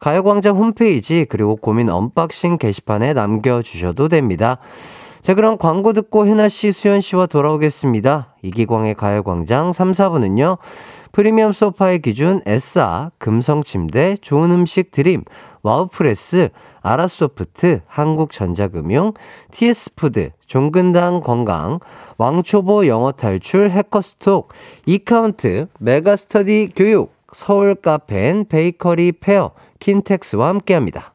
가요광장 홈페이지 그리고 고민 unboxing 게시판에 남겨주셔도 됩니다. 자, 그럼 광고 듣고 해나 씨, 수현 씨와 돌아오겠습니다. 이기광의 가요광장 3, 4부는요. 프리미엄 소파의 기준 에싸, 금성 침대, 좋은 음식 드림, 와우프레스, 아라소프트, 한국전자금융, TS푸드, 종근당 건강, 왕초보 영어 탈출, 해커스톡, 이카운트, 메가스터디 교육, 서울 카페인 베이커리 페어, 킨텍스와 함께합니다.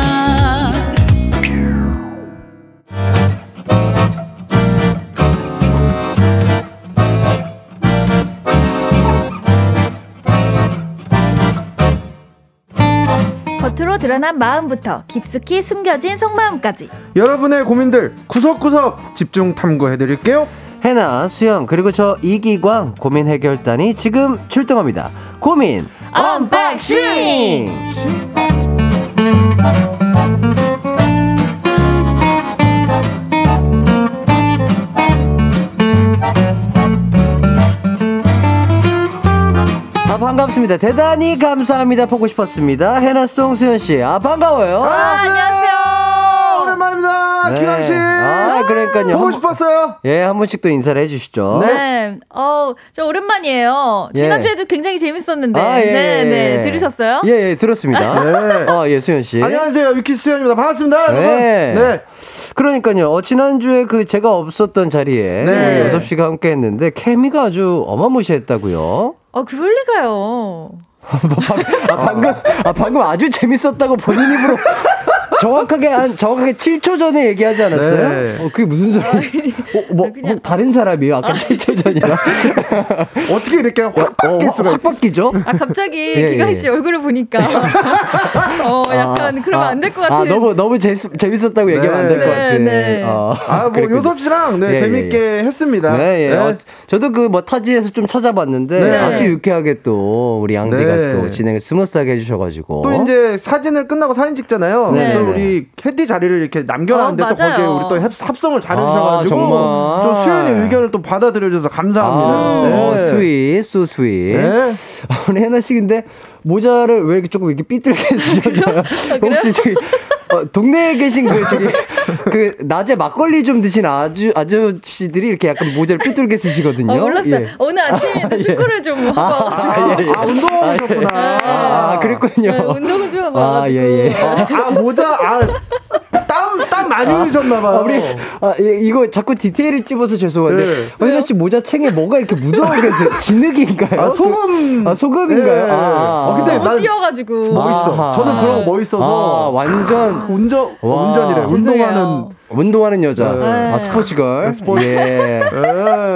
겉으로 드러난 마음부터 깊숙이 숨겨진 속마음까지 여러분의 고민들 구석구석 집중 탐구해드릴게요. 해나, 수현, 그리고 저 이기광 고민 해결단이 지금 출동합니다. 고민 unboxing! 반갑습니다. 대단히 감사합니다. 보고 싶었습니다. 해나송 수현씨. 아, 반가워요. 안녕하세요 오랜만입니다, 네. 기광 씨. 아, 그러니까요. 보고 싶었어요. 예, 한 번씩 또 인사를 해주시죠. 네. 어, 저 오랜만이에요. 예. 지난주에도 굉장히 재밌었는데. 아, 예, 네, 예, 네. 예. 들으셨어요? 예, 예, 들었습니다. 네. 어, 예, 수현씨. 안녕하세요, 유키스 현입니다. 반갑습니다, 여러분. 네. 네. 그러니까요. 어, 지난주에 그 제가 없었던 자리에 네. 우리 여섭 씨가 함께 했는데 케미가 아주 어마무시했다고요. 어, 그럴 리가요. 아, 방금 아, 방금 아주 재밌었다고 본인 입으로 정확하게 한 정확하게 7초 전에 얘기하지 않았어요? 네. 어, 그게 무슨 소리? 어, 뭐, 그냥- 뭐 다른 사람이에요? 아까 7초 전이랑 [LAUGHS] 어떻게 이렇게 확 어, 바뀔 수가 확있 바뀌죠? 아, 갑자기 예, 기광 예. 씨 얼굴을 보니까. [LAUGHS] 어, 약간 그러면 안될 것 같은. 아, 너무 너무 재, 재밌었다고 얘기하면 안 될것 네, 같은. 네. 어, 아, 뭐, 그랬군요. 요섭 씨랑, 네, 예, 예, 재밌게 했습니다. 네, 예. 어, 저도 그 뭐 타지에서 좀 찾아봤는데 네. 아주 유쾌하게 또 우리 양디가 네. 또 진행을 smooth하게 해주셔가지고 또 이제 사진을 끝나고 사진 찍잖아요. 네. 또 네. 우리 광디 자리를 이렇게 남겨놨는데 어, 또 거기에. 우리 또 합, 합성을 아, 잘해주셔가지고 정말. 저 수현의 의견을 또 받아들여줘서 감사합니다. 아, 네. 어, 스윗, 소 스윗. 네. [LAUGHS] 우리 해나 씨 근데 모자를 왜 이렇게 조금 이렇게 삐뚤게 [LAUGHS] 쓰셨나요? 혹시 저기 [LAUGHS] 어, 동네에 계신 그 저기 그 낮에 막걸리 좀 드신 아주 아저씨들이 이렇게 약간 모자를 삐뚤게 쓰시거든요. 어, 몰랐어요. 예. 오늘 아침에 또 축구를 좀 하고 와가지고. 아, 예, 예. 아, 운동하셨구나. 아, 그랬군요. 네, 운동을 좀 하고 아. 예, 예. 아, 모자, 아, 많이 흘리셨나봐요. 아, 우리 아, 예, 이거 자꾸 디테일을 찝어서 죄송한데 네. 어, 해나 씨 모자 챙에 뭐가 이렇게 묻어 계세요? [LAUGHS] 진흙인가요? 아, 소금. 아, 소금인가요? 네. 아, 아, 어, 근데 못난 뛰어가지고. 멋있어. 저는 그런 거 아, 멋있어서. 완전 운전, 와. 운전이래. 운동하는. 운동하는 여자. 네. 아, 스포츠걸. 스포츠. 예. 네.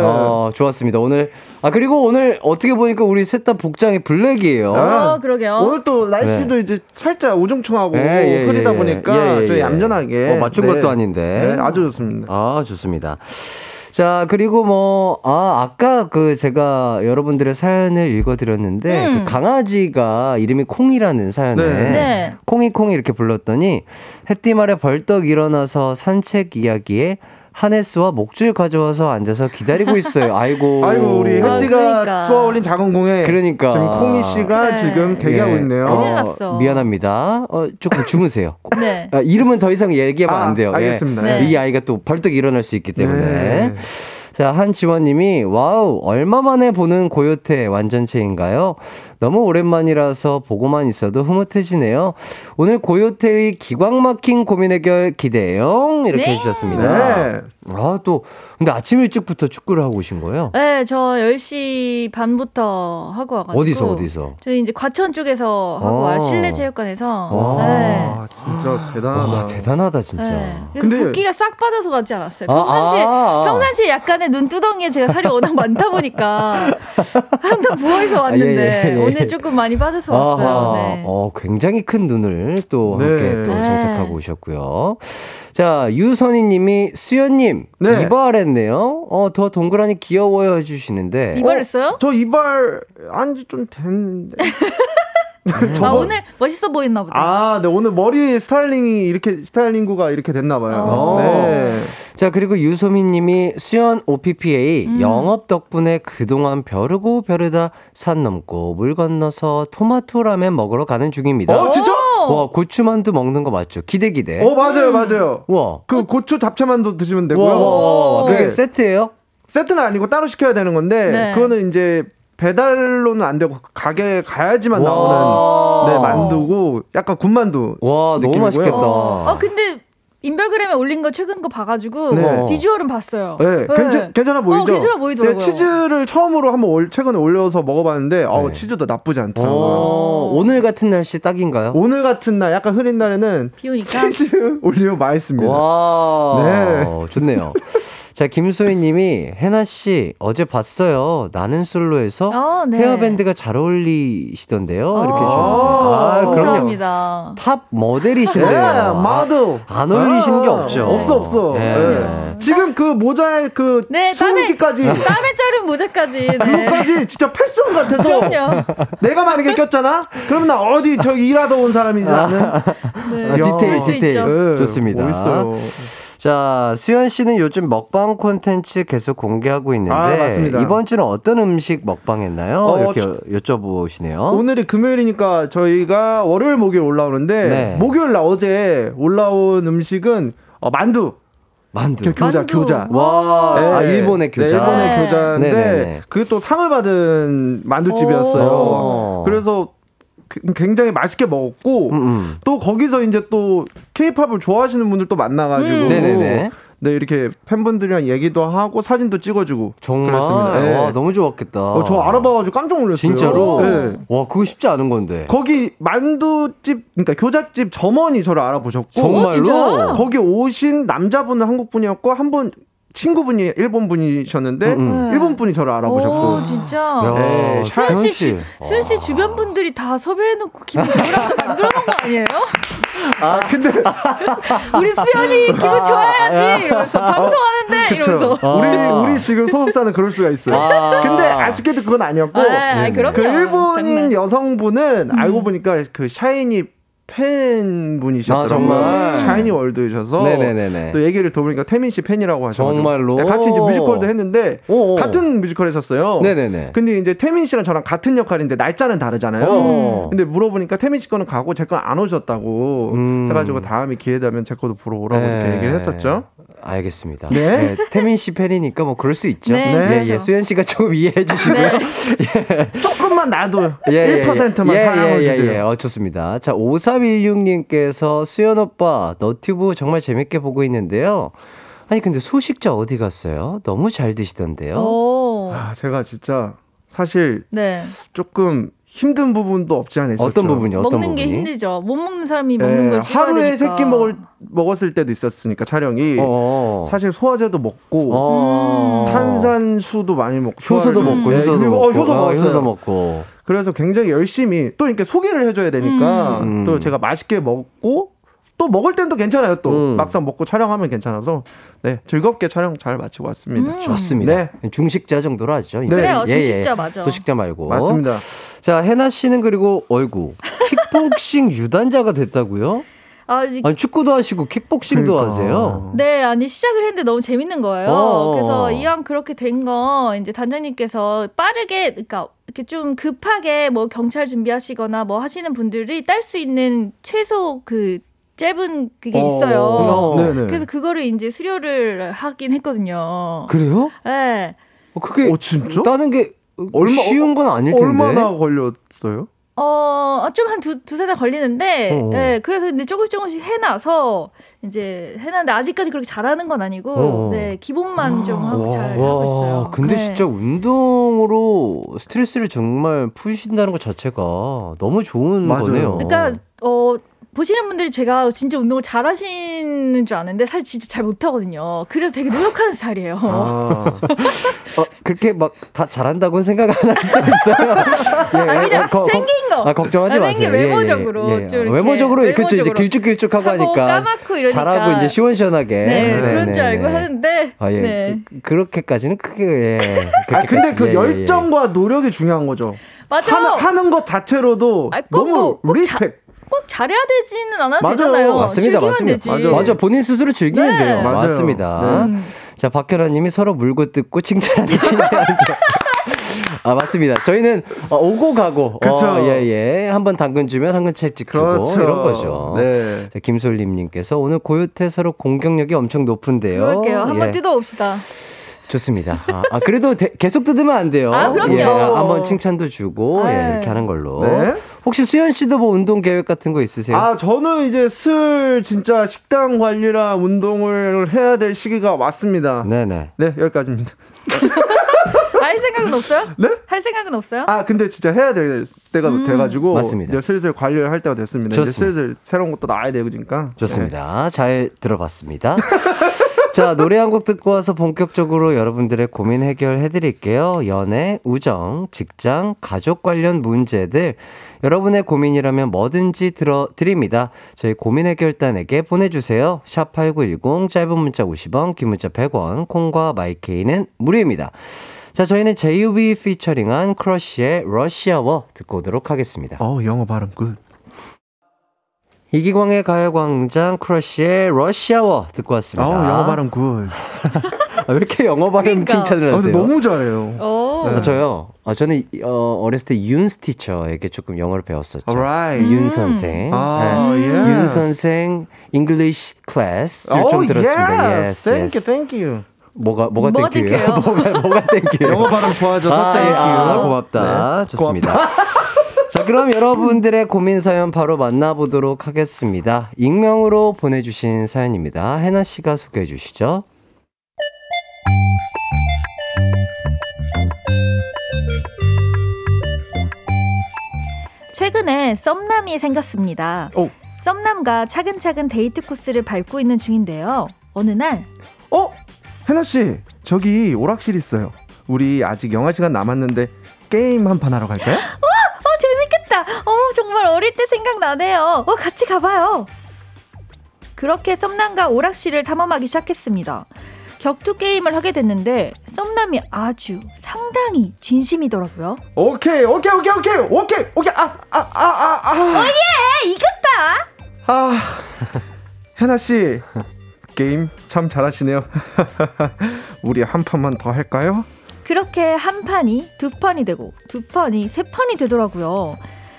어, 좋았습니다. 오늘. 아, 그리고 오늘 어떻게 보니까 우리 셋 다 복장이 블랙이에요. 어, 그러게요. 오늘 또 날씨도 이제 살짝 우중충하고 네, 예, 흐리다 예, 보니까 예, 예, 좀 예. 얌전하게 어, 맞춘 네. 것도 아닌데. 네, 아주 좋습니다. 아, 좋습니다. 자, 그리고 뭐, 아, 아까 그 제가 여러분들의 사연을 읽어드렸는데, 음. 그 강아지가 이름이 콩이라는 사연에, 네. 네. 콩이 콩이 이렇게 불렀더니, 햇띠 말에 벌떡 일어나서 산책 이야기에 harness와 목줄 가져와서 앉아서 기다리고 [LAUGHS] 있어요. 아이고. 아이고 우리 아, 햇띠가 그러니까. 쏘아 올린 작은 공에 그러니까. 지금 콩이 씨가 네. 지금 대기하고 예. 있네요. 났어. 미안합니다. 어, 조금 주무세요. [LAUGHS] 네. 아, 이름은 더 이상 얘기하면 아, 안 돼요. 예. 알겠습니다. 네. 이 아이가 또 벌떡 일어날 수 있기 때문에. 네. 자, 한지원님이, 와우, 얼마 만에 보는 고요태 완전체인가요? 너무 오랜만이라서 보고만 있어도 흐뭇해지네요. 오늘 고요태의 기광 막힌 고민 해결 기대요. 이렇게 네. 해주셨습니다. 네. 아, 또, 근데 아침 일찍부터 축구를 하고 오신 거예요? 네, 저 10시 반부터 하고 와가지고. 어디서, 어디서? 저희 이제 과천 쪽에서 하고 어. 와, 실내 체육관에서. 와. 네. 아 진짜 대단하다. 와, 대단하다, 진짜. 네. 근데- 붓기가 싹 빠져서 가지 않았어요. 아, 평상시에, 아, 아. 평상시에 약간의 눈두덩이에 제가 살이 워낙 많다 보니까 [LAUGHS] 항상 부어있어 왔는데 아, 예, 예, 예. 오늘 조금 많이 빠져서 왔어요. 네. 어, 굉장히 큰 눈을 또 네. 함께 또 네. 장착하고 오셨고요. 자, 유선희 님이 수연님, 네. 이발했네요. 어, 더 동그라니 귀여워요 해주시는데. 이발했어요? 저 이발 한지 좀 됐는데. [LAUGHS] 아, 오늘 멋있어 보였나 보다. 아, 네 오늘 머리 스타일링이 이렇게 스타일링구가 이렇게 됐나 봐요. 어. 네. 자, 그리고 유소민 님이 수연 OPPA 음. 영업 덕분에 그동안 벼르고 벼르다 산 넘고 물 건너서 토마토 라멘 먹으러 가는 중입니다. 어, 진짜? 와, 고추만두 먹는 거 맞죠? 기대 기대. 어, 맞아요, 맞아요. 와. 그 고추 잡채만도 드시면 와, 되고요. 와, 와, 와. 그게 네. 세트예요? 세트는 아니고 따로 시켜야 되는 건데 네. 그거는 이제 배달로는 안 되고 가게에 가야지만 와. 나오는 네, 만두고 약간 군만두. 와, 너무 느낌이고요. 맛있겠다. 어, 어, 근데 인별그램에 올린 거 최근 거 봐가지고 네. 비주얼은 봤어요. 네, 괜찮, 괜찮아 보이죠? 어, 괜찮아 보이더라고요. 네, 치즈를 처음으로 한번 올, 최근에 올려서 먹어봤는데, 어, 네. 치즈도 나쁘지 않더라고요. 어, 오늘 같은 날씨 딱인가요? 오늘 같은 날, 약간 흐린 날에는 비 오니까. 치즈 올리면 맛있습니다. 와, 네. 좋네요. 자, 김소희 님이, 해나씨, 어제 봤어요. 나는 솔로에서 아, 네. 헤어밴드가 잘 어울리시던데요. 이렇게 아, 해주셨는데. 아, 그럼요. 감사합니다. top 모델이신데요. 예, 마도. 안 어울리시는 게 아, 없죠. 없어, 없어. 예. 예. 지금 그 모자에 그 네, 땀에- 소음기까지. [LAUGHS] 땀에 자른 모자까지. 네. 그거까지 진짜 패션 같아서. 그럼요. 내가 만약에 꼈잖아? 그러면 나 어디 저기 일하다 온 사람이지 않은? 네. 아, 디테일, 수 디테일. 좋습니다. 멋있어요. 자, 수현 씨는 요즘 먹방 콘텐츠 계속 공개하고 있는데 아, 맞습니다. 이번 주는 어떤 음식 먹방 했나요? 어, 이렇게 저- 여쭤보시네요. 오늘이 금요일이니까 저희가 월요일, 목요일 올라오는데 네. 목요일 날 어제 올라온 음식은 어, 만두. 만두. 교- 교자, 만두. 교자. 와, 아, 네. 일본의 네, 교자. 일본의 네. 교자인데 네네네. 그게 또 상을 받은 만두집이었어요. 오. 그래서 그- 굉장히 맛있게 먹었고 음, 음. 또 거기서 이제 또 케이팝을 좋아하시는 분들 또 만나가지고 음. 네네네. 네 이렇게 팬분들이랑 얘기도 하고 사진도 찍어주고 정말 그랬습니다. 네. 와 너무 좋았겠다. 어, 저 알아봐가지고 깜짝 놀랐어요. 진짜로? 네. 와 그거 쉽지 않은 건데. 거기 만두집 그러니까 교자집 점원이 저를 알아보셨고 정말로? 어? 거기 오신 남자분은 한국 분이었고 한 분 친구분이 일본 분이셨는데 음, 음. 네. 일본 분이 저를 알아보셨고 오, 진짜. 야, 네, 수현 수현 씨, 씨. 수현 씨 주변 분들이 다 섭외해놓고 기분 좋으라고 [LAUGHS] 만들어 놓은 거 아니에요? 아 근데 [LAUGHS] 우리 수현이 기분 좋아야지 이러면서 방송하는데 이러면서. 아. 우리 우리 지금 소속사는 그럴 수가 있어요. 아. 근데 아쉽게도 그건 아니었고 아, 그럼요. 그 일본인 장난. 여성분은 알고 보니까 그 샤이니 팬분이셨더라고요. 아, 정말? 샤이니 월드셔서 네네네네. 또 얘기를 들어보니까 태민 씨 팬이라고 하셔가지고 정말로? 네, 같이 이제 뮤지컬도 했는데 오. 같은 뮤지컬 했었어요. 네네네. 근데 이제 태민 씨랑 저랑 같은 역할인데 날짜는 다르잖아요. 오. 근데 물어보니까 태민 씨 거는 가고 제 건 안 오셨다고 음. 해가지고 다음에 기회 되면 제 거도 보러 오라고 네. 이렇게 얘기를 했었죠. 알겠습니다. 네. 태민 씨 팬이니까 뭐 그럴 수 있죠. 네, 예, 예. 그렇죠. 수현 씨가 조금 이해해 주시고요. [LAUGHS] 조금만 놔도 예, 예, 1%만 예, 사랑을 예, 예, 주세요. 예. 어, 좋습니다. 자, 5316님께서 수연 오빠, 너튜브 정말 재밌게 보고 있는데요. 아니, 근데 소식자 어디 갔어요? 너무 잘 드시던데요. 오. 아, 제가 진짜 사실 네. 조금 힘든 부분도 없지 않아 있었죠. 어떤 부분이요? 어떤 먹는 부분이? 게 힘들죠. 못 먹는 사람이 먹는 예, 걸 하루에 되니까. 세끼 먹을 먹었을 때도 있었으니까 촬영이 어. 사실 소화제도 먹고 어. 탄산수도 많이 먹고 효소도 소화를- 먹고, 네, 효소도 그리고 먹고. 어, 효소 어, 먹었어요. 효소도 먹고. 그래서 굉장히 열심히 또 이렇게 소개를 해줘야 되니까 음. 또 제가 맛있게 먹고 또 먹을 땐 또 괜찮아요. 또 음. 막상 먹고 촬영하면 괜찮아서 네 즐겁게 촬영 잘 마치고 왔습니다. 음. 좋습니다. 네. 중식자 정도로 하죠. 이제. 그래요, 중식자 맞아. 소식자 말고. 맞습니다. 자, 해나 씨는 그리고 어이구 킥복싱 [LAUGHS] 유단자가 됐다고요? 아, 이- 아니 축구도 하시고 킥복싱도 그러니까. 하세요. 네, 아니 시작을 했는데 너무 재밌는 거예요. 어. 그래서 이왕 그렇게 된 거 이제 단장님께서 빠르게 그러니까 이렇게 좀 급하게 뭐 경찰 준비하시거나 뭐 하시는 분들이 딸 수 있는 최소 그 짧은 그게 있어요. 어. 네네. 그래서 그거를 이제 수료를 하긴 했거든요. 그래요? 네. 어, 그게 오 진짜? 따는 게 얼마- 쉬운 건 아닐 텐데. 얼마나 걸렸어요? 어, 좀 한 두, 두세 달 걸리는데, 어. 네, 그래서 근데 조금씩 조금씩 해놔서, 이제 해놨는데 아직까지 그렇게 잘하는 건 아니고, 어. 네, 기본만 좀 하고 잘 하고 와, 있어요. 근데 네. 진짜 운동으로 스트레스를 정말 푸신다는 것 자체가 너무 좋은 맞아요. 거네요. 그러니까, 어, 보시는 분들이 제가 진짜 운동을 잘 하시는 줄 아는데, 사실 진짜 잘 못하거든요. 그래서 되게 노력하는 [LAUGHS] 스타일이에요. 아, 어, 그렇게 막 다 잘한다고 생각 안 할 수도 있어요. [LAUGHS] 예, 아, 그냥 어, 거- 생긴 거. 아, 걱정하지 아, 마세요. 생긴 예, 예, 외모적으로 예, 예. 좀 이렇게 외모적으로 그렇죠. 이제 외모적으로 길쭉길쭉하고 하고 하니까 까맣고 이러니까. 잘하고 이제 시원시원하게. 네, 그런 줄 네, 알고 네. 하는데, 아, 예. 네. 그, 그렇게까지는 크게. 예. [LAUGHS] 아 근데. 그 예, 예, 예. 열정과 노력이 중요한 거죠. 맞아. 하는, 하는 것 자체로도 아니, 꼭 너무 뭐, 꼭 respect. 꼭 잘해야 되지는 않아도 맞아요. 되잖아요. 맞습니다, 즐기면 맞습니다. 되지. 맞아요. 맞아, 본인 스스로 즐기면 네. 돼요. 맞아요. 맞습니다. 네. 자, 박현아 님이 서로 물고 뜯고 칭찬하는 신기한 점. 아, 맞습니다. 저희는 어, 오고 가고. 그쵸. 어, 예, 예. 한 번 당근 주면 한근 채찍 주고. 그렇죠. 이런 거죠. 네. 자, 김솔림님께서 오늘 고요태 서로 공격력이 엄청 높은데요. 그럴게요. 한번 예. 뜯어봅시다. 좋습니다. 아, 아, 그래도 대- 계속 뜯으면 안 돼요. 아, 그럼요. 예, 한번 칭찬도 주고 예, 네. 이렇게 하는 걸로. 네. 혹시 수현 씨도 뭐 운동 계획 같은 거 있으세요? 아 저는 이제 슬 진짜 식단 관리랑 운동을 해야 될 시기가 왔습니다. 네네. 네 여기까지입니다. [LAUGHS] 할 생각은 없어요? 네? 할 생각은 없어요? 아 근데 진짜 해야 될 때가 돼가지고 맞습니다. 이제 슬슬 관리를 할 때가 됐습니다. 이제 좋습니다. 슬슬 새로운 것도 나와야 되니까. 좋습니다. 잘 들어봤습니다. [LAUGHS] 자, 노래 한 곡 듣고 와서 본격적으로 여러분들의 고민 해결해 드릴게요. 연애, 우정, 직장, 가족 관련 문제들. 여러분의 고민이라면 뭐든지 들어 드립니다. 저희 고민 해결단에게 보내 주세요. 샵8910 짧은 문자 50원, 긴 문자 100원, 콩과 마이케이는 무료입니다. 자, 저희는 j-hope 피처링한 크러쉬의 Rush Hour 듣고 오도록 하겠습니다. 어 영어 발음 good. 이기광의 가요광장 크러쉬의 Rush Hour 듣고 왔습니다. 어 영어 발음 good. [LAUGHS] 아, 왜 이렇게 영어 발음 그러니까. 칭찬을 아, 하세요? 근데 너무 잘해요. 오. 아, 저요. 아, 저는 어, 어렸을 때 윤's teacher에게 조금 영어를 배웠었죠. Alright. 윤 선생. 아, 네. yes. 윤 선생 English class를 오, 좀 들었습니다. Oh, yes. Yes, Thank you, thank you. 뭐가 뭐가? thank you예요? [LAUGHS] 뭐가 뭐가 thank you예요? 영어 발음 좋아져서 아, thank 예, you. 아, 고맙다. 네. 좋습니다. 자, 그럼 여러분들의 고민 사연 바로 만나보도록 하겠습니다. 익명으로 보내주신 사연입니다. 해나 씨가 소개해 주시죠. 최근에 썸남이 생겼습니다. 오. 썸남과 차근차근 데이트 코스를 밟고 있는 중인데요. 어느 날 어? 해나 씨, 저기 오락실 있어요. 우리 아직 영화 시간 남았는데 게임 한 판 하러 갈까요? 어, 재밌겠다. 어, 정말 어릴 때 생각나네요. 어, 같이 가봐요. 그렇게 썸남과 오락실을 탐험하기 시작했습니다. 격투 게임을 하게 됐는데 썸남이 아주 상당히 진심이더라고요. 오케이, 오케이, 오케이, 오케이, 오케이, 오케이. 아, 아, 아, 아, 아. 에, 이겼다. 아, 해나 씨 게임 참 잘하시네요. [LAUGHS] 우리 한 판만 더 할까요? 그렇게 한 판이 두 판이 되고 두 판이 세 판이 되더라고요.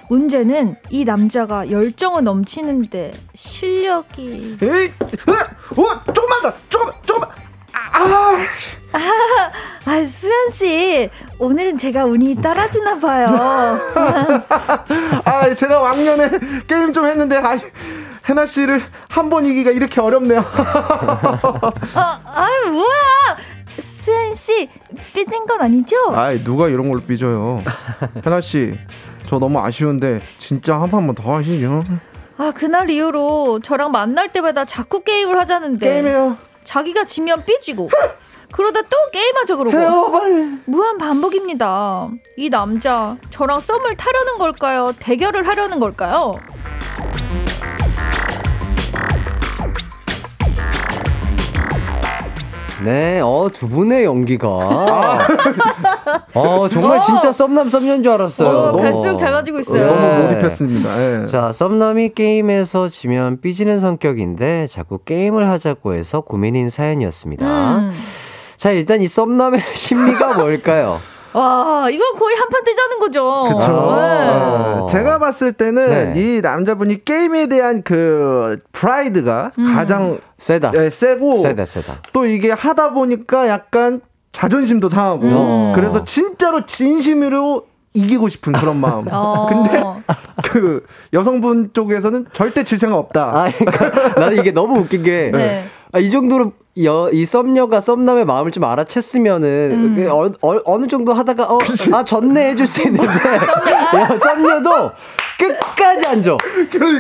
문제는 이 남자가 열정은 넘치는데 실력이 에이, 으, 어, 조금만 더, 조금, 조금. 아, [LAUGHS] 아 수현 씨 오늘은 제가 운이 따라주나 봐요. [LAUGHS] 아, 제가 왕년에 게임 좀 했는데, 아, 해나 씨를 한 번 이기가 이렇게 어렵네요. [LAUGHS] 아, 아 뭐야 수현 씨 삐진 건 아니죠? 아이, 누가 이런 걸로 삐져요. [LAUGHS] 해나 씨, 저 너무 아쉬운데 진짜 한 판만 더 하시죠. 아 그날 이후로 저랑 만날 때마다 자꾸 게임을 하자는데 게임해요. 자기가 지면 삐지고 그러다 또 게임하자 그러고 해요, 빨리. 무한 반복입니다. 이 남자 저랑 썸을 타려는 걸까요? 대결을 하려는 걸까요? 네, 어, 두 분의 연기가. 어, 정말 진짜 썸남 썸녀인 줄 알았어요. 어. 갈수록 잘 맞이고 있어요. 너무 네. 몰입했습니다. 예. 자, 썸남이 게임에서 지면 삐지는 성격인데 자꾸 게임을 하자고 해서 고민인 사연이었습니다. 음. 자, 일단 이 썸남의 [LAUGHS] 심리가 뭘까요? 와 이건 거의 한판 뜨자는 거죠. 그쵸. 네. 어. 제가 봤을 때는 네. 이 남자분이 게임에 대한 그 프라이드가 음. 가장 세다. 예, 세고 세다, 세다. 또 이게 하다 보니까 약간 자존심도 상하고 음. 그래서 진짜로 진심으로 이기고 싶은 그런 마음. [LAUGHS] 어. 근데 그 여성분 쪽에서는 절대 질 생각 없다. 아, 그러니까 나는 이게 너무 웃긴 게, 네. 아, 이 정도로 여, 이 썸녀가 썸남의 마음을 좀 알아챘으면은, 음. 그 어, 어, 어느 정도 하다가, 어, 아, 졌네 해줄 수 있는데, [LAUGHS] 야, 썸녀도 끝까지 안 줘.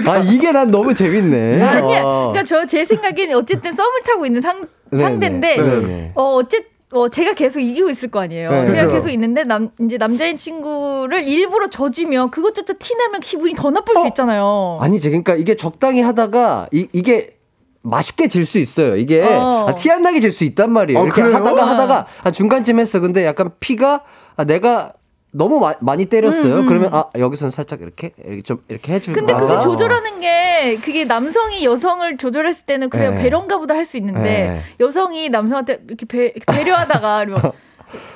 아, 이게 난 너무 재밌네. 아니야. 어. 그러니까 저 제 생각엔 어쨌든 썸을 타고 있는 상 네네. 상대인데 네네. 어 어쨌 어 제가 계속 이기고 있을 거 아니에요. 네. 제가 그죠. 계속 있는데 남 이제 남자인 친구를 일부러 져주면 그것조차 티 나면 기분이 더 나쁠 수 있잖아요. 아니지, 그러니까 이게 적당히 하다가, 이, 이게, 맛있게 질 수 있어요. 이게 어. 아, 티 안 나게 질 수 있단 말이에요. 어, 이렇게 그래요? 하다가 아. 하다가 한 중간쯤 했어. 근데 약간 피가 아, 내가 너무 마- 많이 때렸어요. 음, 음. 그러면 아 여기서는 살짝 이렇게 이렇게 좀 이렇게 해주고. 근데 그게 조절하는 게 그게 남성이 여성을 조절했을 때는 그냥 네. 배려인가 보다 할 수 있는데 네. 여성이 남성한테 이렇게 배, 배려하다가 [LAUGHS] 이러면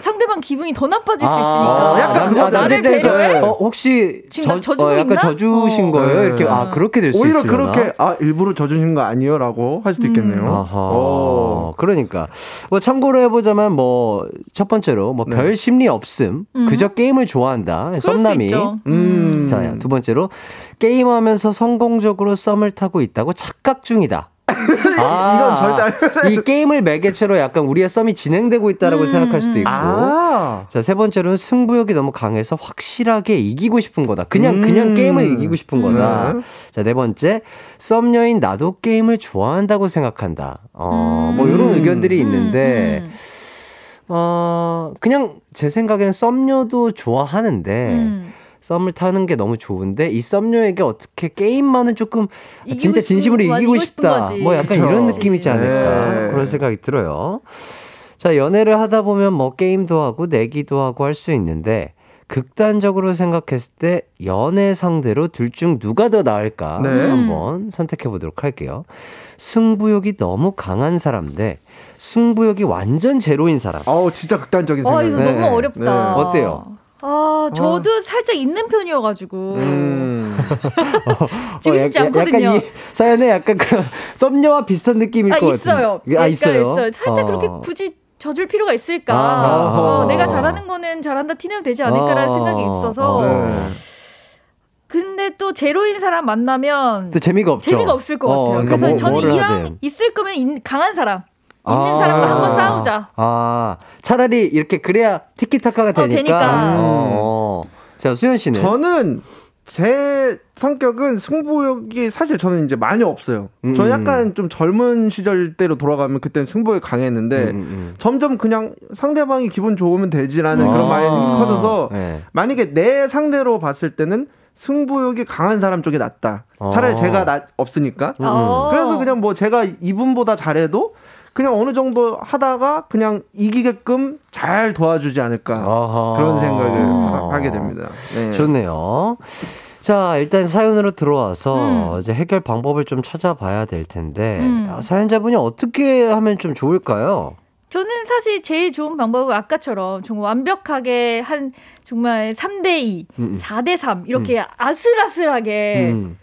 상대방 기분이 더 나빠질 수 아, 있으니까. 약간 어, 그거 나를 배려해? 어, 혹시 저, 져주고 어, 약간? 져주신 어. 거예요? 이렇게 네. 아 그렇게 될수 오히려 있으려나? 그렇게 아 일부러 져주신 거 아니요라고 할 수도 있겠네요. 아하. 어. 그러니까 뭐 참고로 해보자면 뭐 첫 번째로 뭐 네. 별 심리 없음, 음. 그저 게임을 좋아한다. 그럴 수 썸남이. 있죠. 음. 자, 두 번째로 게임하면서 성공적으로 썸을 타고 있다고 착각 중이다. [LAUGHS] 아, 이건 절대 안이 게임을 매개체로 약간 우리의 썸이 진행되고 있다라고 음, 생각할 수도 음. 있고. 아. 자, 세 번째로는 승부욕이 너무 강해서 확실하게 이기고 싶은 거다. 그냥, 음. 그냥 게임을 이기고 싶은 거다. 네. 자, 네 번째. 썸녀인 나도 게임을 좋아한다고 생각한다. 어, 뭐, 이런 음. 의견들이 있는데, 음, 어, 그냥 제 생각에는 썸녀도 좋아하는데, 음. 썸을 타는 게 너무 좋은데, 이 썸녀에게 어떻게 게임만은 조금, 아, 진짜 진심으로 싶은- 이기고 이기고 싶다. 거지. 뭐 약간 그쵸. 이런 느낌이지 않을까. 네. 그런 생각이 들어요. 자, 연애를 하다 보면 뭐 게임도 하고 내기도 하고 할 수 있는데, 극단적으로 생각했을 때 연애 상대로 둘 중 누가 더 나을까 네. 한번 선택해 보도록 할게요. 승부욕이 너무 강한 사람 대 승부욕이 완전 제로인 사람. 어우 진짜 극단적인 어, 생각. 이거 네. 너무 어렵다. 네. 어때요? 아, 저도 살짝 있는 편이어가지고. 음. 지고 어, 약- 않거든요. 약간 이 사연에 약간 그 썸녀와 비슷한 느낌일 아, 것 있어요. 같은데. 아, 약간 있어요. 살짝 어. 그렇게 굳이 져줄 필요가 있을까? 아. 어, 내가 잘하는 거는 잘한다 티내도 되지 않을까라는 어. 생각이 있어서. 네. 근데 또 제로인 사람 만나면 또 재미가 없죠. 재미가 없을 것 어, 같아요. 그러니까 그래서 뭐- 저는 이왕. 있을 거면 인- 강한 사람. 있는 아. 사람과 한번 싸우자. 아, 차라리 이렇게 그래야 티키타카가 되니까. 되니까. 어. 자, 수현 씨는 저는 제 성격은 승부욕이 사실 저는 이제 많이 없어요. 음. 저 약간 좀 젊은 시절 때로 돌아가면 그때는 승부욕이 강했는데 음, 음. 점점 그냥 상대방이 기분 좋으면 되지라는 아. 그런 마인이 커져서 네. 만약에 내 상대로 봤을 때는 승부욕이 강한 사람 쪽이 낫다. 아. 차라리 제가 나, 없으니까. 어. 그래서 그냥 뭐 제가 이분보다 잘해도 그냥 어느 정도 하다가 그냥 이기게끔 잘 도와주지 않을까 아하. 그런 생각을 음. 하- 하게 됩니다. 네. 좋네요. 자, 일단 사연으로 들어와서 음. 이제 해결 방법을 좀 찾아봐야 될 텐데 음. 아, 사연자분이 어떻게 하면 좀 좋을까요? 저는 사실 제일 좋은 방법은 아까처럼 정말 완벽하게 한 정말 3대 2, 음. 4대 3 이렇게 아슬아슬하게 음.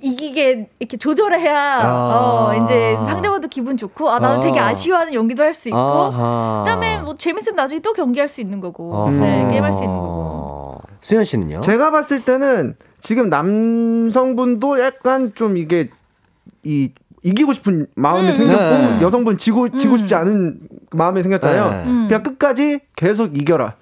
이기게 이렇게 조절을 해야 아. 어, 이제 상대방도 기분 좋고 아 나는 아. 되게 아쉬워하는 연기도 할 수 있고 아하. 그다음에 뭐 재밌으면 나중에 또 경기할 수 있는 거고. 네 게임할 수 있는 거고 수현 씨는요? 제가 봤을 때는 지금 남성분도 약간 좀 이게 이 이기고 싶은 마음이 음. 생겼고 네. 여성분 지고 지고 싶지 않은 마음이 생겼잖아요. 네. 음. 그냥 끝까지 계속 이겨라.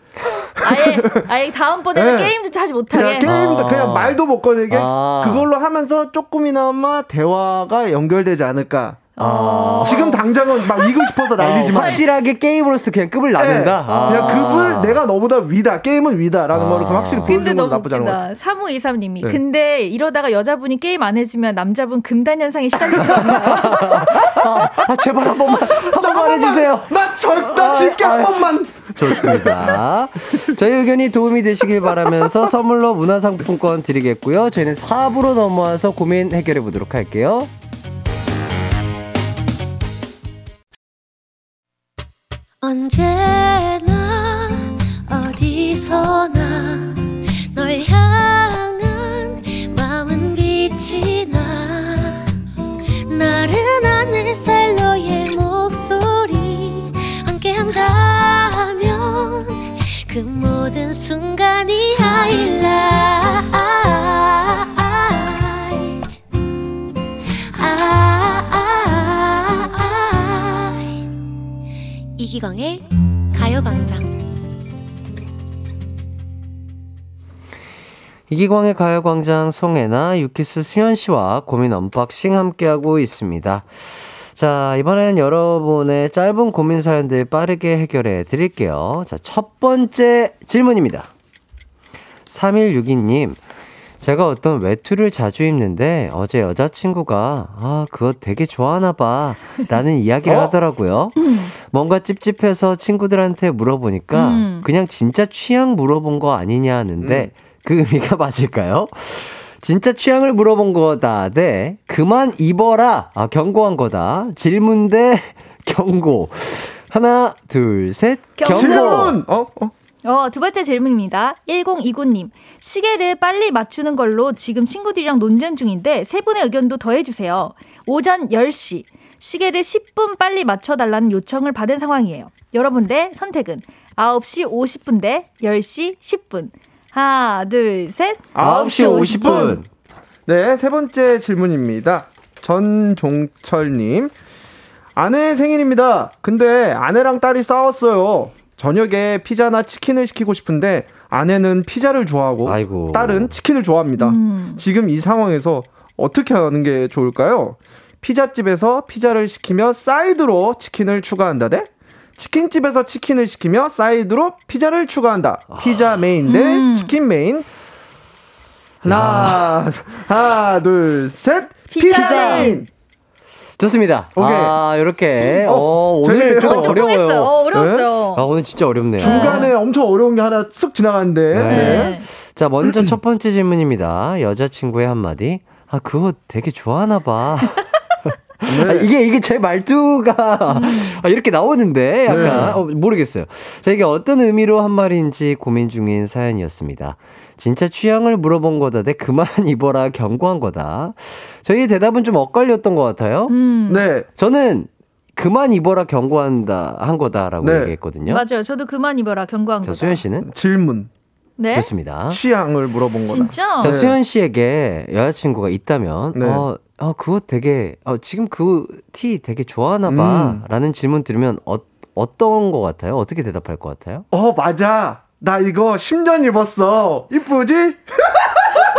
아예 아예 다음번에는 네. 게임도 하지 그냥 못하게 게임도 아. 그냥 말도 못 꺼내게 아. 그걸로 하면서 조금이나마 대화가 연결되지 않을까. 어. 지금 당장은 막 이기고 싶어서 난리지만 확실하게 게임으로서 그냥 급을 나눈다. 네. 아. 그냥 급을 내가 너보다 위다. 게임은 위다라는 아. 거를 그냥 확실히 보여주는 건 나쁘지 않은 것. 웃긴다. 3523님이. 네. 근데 이러다가 여자분이 게임 안 해주면 남자분 금단 현상에 시달리는 거 아, 제발 한 번만 한 번만 해주세요. 나 절다 질게 한 번만. 좋습니다. 저희 의견이 도움이 되시길 바라면서 선물로 문화상품권 드리겠고요. 저희는 4부로 넘어와서 고민 해결해 보도록 할게요. 언제나 어디서나 그 모든 순간이 이기광의 가요광장. 이기광의 가요광장 송혜나 유키스 수현 씨와 고민 unboxing 함께하고 있습니다. 자, 이번엔 여러분의 짧은 고민 사연들 빠르게 해결해 드릴게요. 자, 첫 번째 질문입니다. 3162님, 제가 어떤 외투를 자주 입는데 어제 여자친구가 아, 그거 되게 좋아하나 봐 라는 이야기를 어? 하더라고요. 뭔가 찝찝해서 친구들한테 물어보니까 음. 그냥 진짜 취향 물어본 거 아니냐 하는데 그 의미가 맞을까요? 진짜 취향을 물어본 거다. 네. 그만 입어라. 아, 경고한 거다. 질문 대 [LAUGHS] 경고. 하나, 둘, 셋. 경고. 질문. 어? 어? 어, 두 번째 질문입니다. 1029님. 시계를 빨리 맞추는 걸로 지금 친구들이랑 논쟁 중인데 세 분의 의견도 더해주세요. 오전 10시. 시계를 10분 빨리 맞춰달라는 요청을 받은 상황이에요. 여러분들 선택은 9시 50분 대 10시 10분. 하나, 둘, 셋. 9시 50분. 네, 세 번째 질문입니다. 전종철님. 아내 생일입니다. 근데 아내랑 딸이 싸웠어요. 저녁에 피자나 치킨을 시키고 싶은데 아내는 피자를 좋아하고 아이고. 딸은 치킨을 좋아합니다. 음. 지금 이 상황에서 어떻게 하는 게 좋을까요? 피자집에서 피자를 시키며 사이드로 치킨을 추가한다 대? 치킨집에서 치킨을 시키며 사이드로 피자를 추가한다. 피자 메인 대 음. 치킨 메인. 하나, 하나, 둘, 셋. 피자 피자 메인. 좋습니다. 오케이. 아, 이렇게. 어, 어, 오늘. 좀 어. 어려워요. 어, 어려웠어요. 아, 오늘 진짜 어렵네요. 중간에 엄청 어려운 게 하나 쓱 지나갔는데. 네. 네. 자, 먼저 첫 번째 질문입니다. 여자친구의 한마디. 아, 그거 되게 좋아하나 봐. [LAUGHS] 아, 이게, 이게 제 말투가 아, 이렇게 나오는데 약간 네. 어, 모르겠어요. 자, 이게 어떤 의미로 한 말인지 고민 중인 사연이었습니다. 진짜 취향을 물어본 거다 대 그만 [LAUGHS] 입어라 경고한 거다. 저희의 대답은 좀 엇갈렸던 것 같아요. 음. 네. 저는 그만 입어라 경고한다 한 거다라고 네. 얘기했거든요. 맞아요. 저도 그만 입어라 경고한 자, 거다. 수현 씨는 질문. 네. 좋습니다. 취향을 물어본 거다. 진짜? 자, 네. 수현 씨에게 여자친구가 있다면, 네. 어, 어, 그거 되게, 어, 지금 그 티 되게 좋아하나 봐. 음. 라는 질문 들으면, 어, 어떤 것 같아요? 어떻게 대답할 것 같아요? 어, 맞아. 나 이거 10년 입었어. 이쁘지?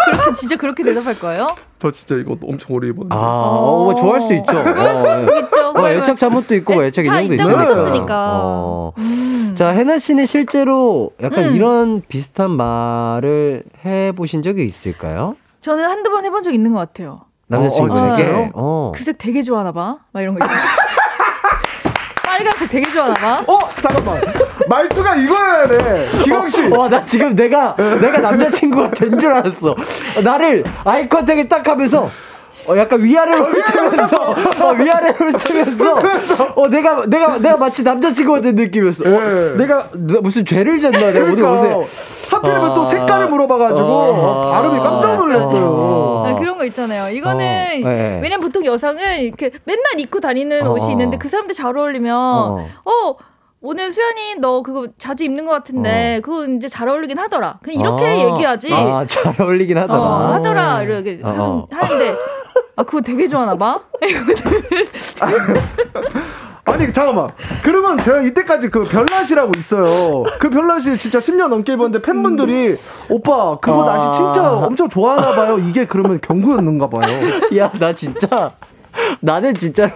그렇게 진짜 그렇게 대답할 거예요? 저 진짜 이거 엄청 오래 입었는데. 아, 어, 뭐 좋아할 수 있죠. 어. 어, 애착 잘못도 있고, 뭐 애착 다 인형도. 하셨으니까. 어. 음. 자, 해나 씨는 실제로 약간 음. 이런 비슷한 말을 해보신 적이 있을까요? 저는 한두 번 해본 적 있는 것 같아요. 남자친구에게. 어? 어. 그색 되게 좋아하나 봐. 막 이런 거. [LAUGHS] 빨간색 되게 좋아하나 봐. 어, 잠깐만. 말투가 이거여야 돼. 기광 씨. 와, 나 지금 내가, 내가 남자친구가 된 줄 알았어. 어, 나를 아이 컨택을 딱 하면서, 어, 약간 위아래로 훑으면서, 어, 위아래로 훑으면서, 어, 내가, 내가, 내가 마치 남자친구가 된 느낌이었어. 어, 예. 내가, 무슨 죄를 졌나, 내가 오늘 그러니까. 하필이면 또 아. 색깔을 물어봐가지고 어, 발음이 깜짝 놀랐어요. 아. 아, 그런 거 있잖아요. 이거는 어, 네. 왜냐면 보통 여성은 이렇게 맨날 입고 다니는 어, 옷이 어. 있는데 그 사람들 잘 어울리면 어. 어. 오늘 수연이 너 그거 자주 입는 것 같은데 그거 이제 잘 어울리긴 하더라. 그냥 이렇게 아. 얘기하지. 아, 잘 어울리긴 하더라. 어, 하더라 이렇게 어, 어. 하- 하는데 아 그거 되게 좋아하나 봐. [LAUGHS] 아니 잠깐만. 그러면 제가 이때까지 그 별낫이라고 있어요. 그 별낫이 진짜 10년 넘게 입었는데 팬분들이 오빠 그거 아. 나시 진짜 엄청 좋아하나 봐요. 이게 그러면 경고였는가 봐요. [LAUGHS] 야, 나 진짜, 나는 진짜로,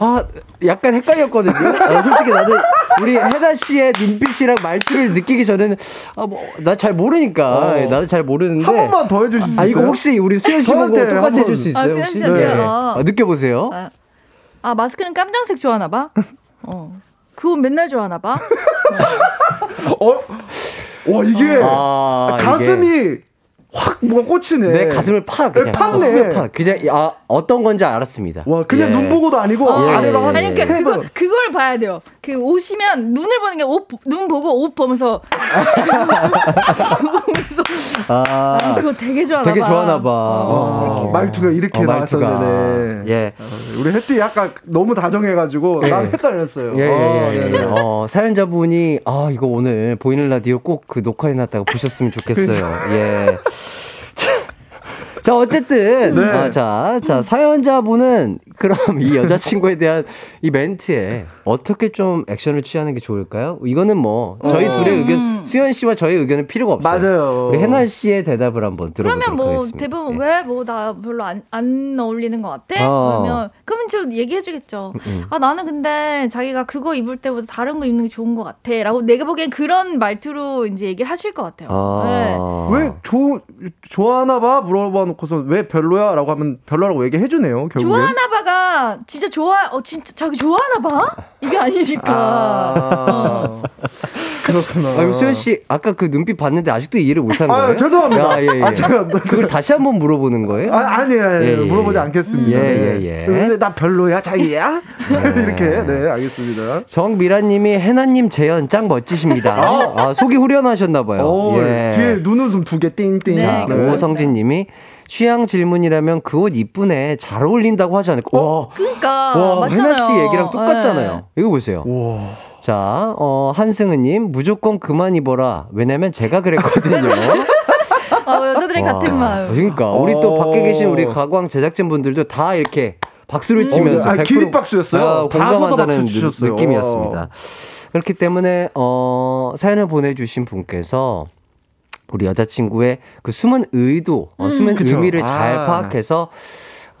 아, 약간 헷갈렸거든요. [LAUGHS] 아, 솔직히 나는 우리 혜나 씨의 눈빛이랑 말투를 느끼기 전에는, 아, 뭐, 나 잘 모르니까. 어. 나도 잘 모르는데. 한 번만 더 해주실 수 있어요? 아, 이거 혹시 우리 수현 씨 보고 저한테 똑같이 해줄 수 있어요? 아, 수현 혹시? 씨한테요? 아. 아, 느껴보세요. 아, 아 마스크는 깜장색 좋아하나 봐. 어. 그거 맨날 좋아하나 봐. 어? 와 이게 아, 가슴이 확 뭐가 꽂히네. 내 가슴을 팍 그냥 네, 팍네. 어, 팍 그냥 아 어떤 건지 알았습니다. 와 그냥 예. 눈 보고도 아니고 어. 아래로 한 아니 세 그러니까 그거 번. 그걸 봐야 돼요. 그 오시면 눈을 보는 게 옷 눈 보고 옷 보면서 보면서 아, 아, 그거 되게 좋아하나 되게 봐. 좋아하나 봐. 어, 어. 말투가 이렇게 어, 말투가. 나왔었는데. 예. 어, 우리 혜띠 약간 너무 다정해가지고 예. 난 헷갈렸어요. 예, 예, 어, 예, 예. 네네. 어, 사연자분이, 아, 이거 오늘 보이는 라디오 꼭 그 녹화해놨다가 보셨으면 좋겠어요. 예. 자, 자, 어쨌든, 네. 아, 자, 자, 사연자분은 그럼 이 여자친구에 대한 이 멘트에 어떻게 좀 액션을 취하는 게 좋을까요? 이거는 뭐, 저희 음. 둘의 의견, 수현 씨와 저의 의견은 필요가 없어요. 맞아요. 우리 혜나 씨의 대답을 한번 들어보도록 그러면 뭐 하겠습니다. 대부분 예. 왜뭐 나 별로 안, 안 어울리는 것 같아? 어. 그러면 그러면 저 얘기해주겠죠. 음. 아 나는 근데 자기가 그거 입을 때보다 다른 거 입는 게 좋은 것 같아.라고 내가 보기엔 그런 말투로 이제 얘기를 하실 것 같아요. 네. 아. 왜 조, 좋아하나 봐? 물어봐 놓고서 왜 별로야? 라고 하면 별로라고 얘기해주네요, 결국에. 좋아하나 봐가 진짜 좋아 어 진짜 자기 좋아하나 봐 이게 아니니까 아, 그렇구나. 아유, 수현 씨, 아까 그 눈빛 봤는데 아직도 이해를 못한 거예요? 아, 죄송합니다. 야, 예, 예. 아, 제가 그걸 다시 한번 물어보는 거예요? 아, 아니에요, 아니에요. 예, 예, 물어보지 예. 않겠습니다. 예, 네. 예, 예. 근데 나 별로야, 자기야? [LAUGHS] 이렇게, 네, 알겠습니다. 정미라님이 해나 님 재현 짱 멋지십니다. 아, 속이 후련하셨나 봐요. 오, 예. 뒤에 눈웃음 두 개 띵띵. 네, 자, 오성진 님이 취향 질문이라면 그 옷 이쁘네 잘 어울린다고 하지 않을까? 와, 그러니까 와 맞잖아요. 해나 씨 얘기랑 똑같잖아요. 네. 이거 보세요. 와. 자, 어, 한승은님 무조건 그만 입어라. 왜냐면 제가 그랬거든요. [LAUGHS] 어, 여자들의 같은 마음. 그러니까 우리 또 어. 밖에 계신 우리 가광 제작진 분들도 다 이렇게 박수를 치면서 아, 100% 기립박수였어요. 아, 공감한다는 박수 느낌이었습니다. 그렇기 때문에 어, 사연을 보내주신 분께서 우리 여자친구의 그 숨은 의도, 어, 숨은 그쵸. 의미를 잘 아. 파악해서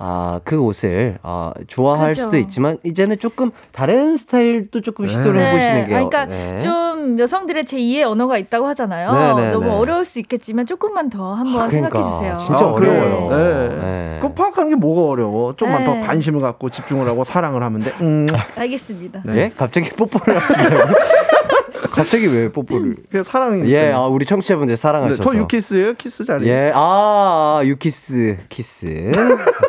아, 그 옷을 어, 좋아할 그죠. 수도 있지만 이제는 조금 다른 스타일도 조금 시도를 네. 해보시는 게 그러니까 네. 좀 여성들의 제 2의 언어가 있다고 하잖아요. 네, 네, 너무 네. 어려울 수 있겠지만 조금만 더 한번 아, 그러니까. 생각해 주세요. 진짜 아, 어려워요. 네. 네. 그 파악하는 게 뭐가 어려워? 조금만 네. 더 관심을 갖고 집중을 하고 사랑을 하면 돼. 음. 알겠습니다. 네. 예? 갑자기 뽀뽀를 하시다고? 갑자기 왜 뽀뽀를? [LAUGHS] 그게 사랑이. 예, 아, 우리 청취자분들 네, 사랑하셔서. 저 유키스예요. 키스 자리. 예, 아, 유키스, 키스.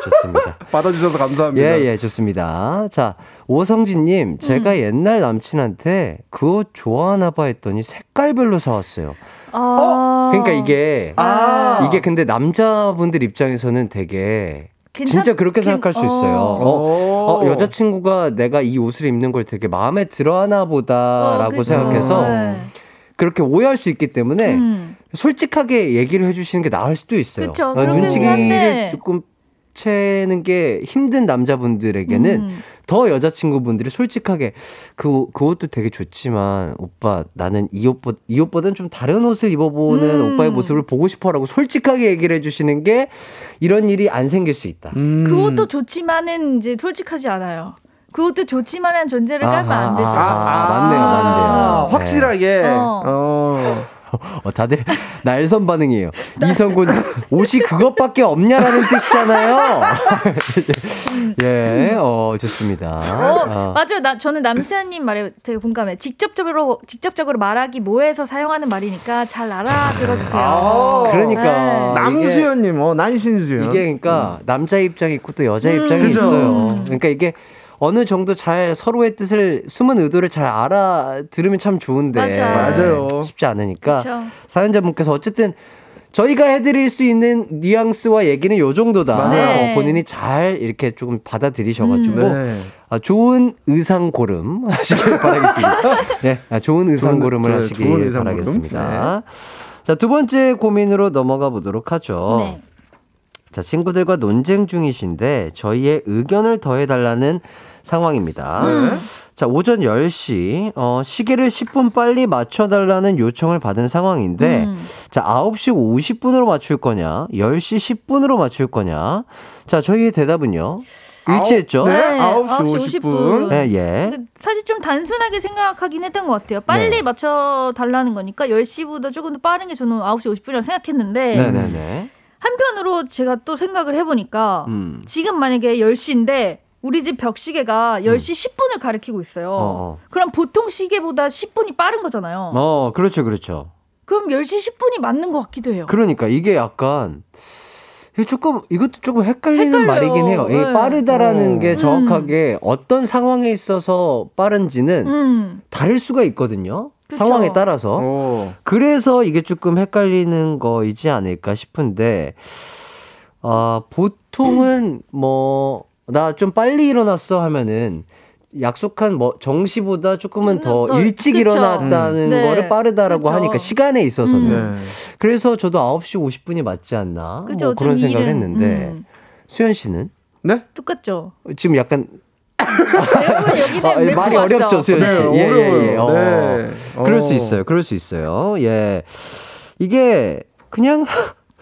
좋습니다. [LAUGHS] 받아주셔서 감사합니다. 예, 예, 좋습니다. 자, 오성진님, 제가 음. 옛날 남친한테 그옷 좋아하나봐 했더니 색깔별로 사왔어요. 아, 그러니까 이게, 아. 이게 근데 남자분들 입장에서는 되게 괜찮- 진짜 그렇게 괜- 생각할 수 있어요. 어. 어, 어, 여자친구가 내가 이 옷을 입는 걸 되게 마음에 들어 하나 보다라고 어. 생각해서 네. 그렇게 오해할 수 있기 때문에 음. 솔직하게 얘기를 해주시는 게 나을 수도 있어요. 그쵸, 어, 눈치기를 한데. 조금 채는 게 힘든 남자분들에게는 음. 더 여자친구분들이 솔직하게 그, 그 옷도 되게 좋지만 오빠 나는 이 옷보다, 이 옷보다는 좀 다른 옷을 입어보는 음. 오빠의 모습을 보고 싶어라고 솔직하게 얘기를 해주시는 게 이런 일이 안 생길 수 있다. 음. 그것도 좋지만은 이제 솔직하지 않아요. 그것도 좋지만한 존재를 깔면 안 되죠. 아, 맞네요, 맞네요. 아, 확실하게. 어. 어. [LAUGHS] 어, 다들 날선 반응이에요. 이성군 옷이 그것밖에 없냐라는 뜻이잖아요. [LAUGHS] 예, 어 좋습니다. 어, 어. 맞아요. 나 저는 남수현님 말에 되게 공감해. 직접적으로 직접적으로 말하기 뭐해서 사용하는 말이니까 잘 알아들어주세요. 아, 그러니까 네. 남수현님, 어, 난신수현. 이게 그러니까 남자 입장이 있고 또 여자 입장이 그죠. 있어요. 그러니까 이게 어느 정도 잘 서로의 뜻을 숨은 의도를 잘 알아들으면 참 좋은데 맞아. 맞아요. 쉽지 않으니까 그쵸. 사연자분께서 어쨌든 저희가 해드릴 수 있는 뉘앙스와 얘기는 요 정도다. 네. 어, 본인이 잘 이렇게 조금 받아들이셔가지고 네. 아, 좋은 의상 고름 [LAUGHS] 하시길 바라겠습니다. 네, 아, 좋은 의상 좋은- 고름을 네, 하시길 좋은 의상 바라겠습니다. 자, 두 번째 고민으로 넘어가 보도록 하죠. 네. 자, 친구들과 논쟁 중이신데 저희의 의견을 더해달라는 상황입니다. 음. 자, 오전 10시, 어, 시계를 10분 빨리 맞춰달라는 요청을 받은 상황인데, 음. 자, 9시 50분으로 맞출 거냐, 10시 10분으로 맞출 거냐. 자, 저희의 대답은요. 일치했죠? 네, 네, 9시 9시 50분. 예, 예. 사실 좀 단순하게 생각하긴 했던 것 같아요. 빨리 네. 맞춰 달라는 거니까 10시보다 조금 더 빠른 게 저는 9시 50분이라고 생각했는데 네네네. 한편으로 제가 또 생각을 해보니까 음. 지금 만약에 10시인데 우리 집 벽시계가 10시 10분을 가리키고 있어요. 음. 어. 그럼 보통 시계보다 10분이 빠른 거잖아요. 어, 그렇죠, 그렇죠. 그럼 10시 10분이 맞는 것 같기도 해요. 그러니까 이게 약간 조금 이것도 조금 헷갈리는 헷갈려요. 말이긴 해요. 이 네. 빠르다라는 어. 게 정확하게 어떤 상황에 있어서 빠른지는 음. 다를 수가 있거든요. 그쵸. 상황에 따라서. 어. 그래서 이게 조금 헷갈리는 거이지 않을까 싶은데, 아, 보통은 뭐, 나 좀 빨리 일어났어 하면은, 약속한 뭐 정시보다 조금은 더 더, 일찍 그쵸. 일어났다는 음. 네. 거를 빠르다라고 그쵸. 하니까 시간에 있어서는 음. 네. 그래서 저도 9시 50분이 맞지 않나 그죠? 뭐 그런 좀 생각을 일은, 했는데 음. 수현 씨는 네? 똑같죠. 지금 약간 [LAUGHS] 아, 왜 말이 왔어? 어렵죠 수현 씨. 네, 예, 예. 예. 어. 네. 그럴 어. 수 있어요. 그럴 수 있어요. 예. 이게 그냥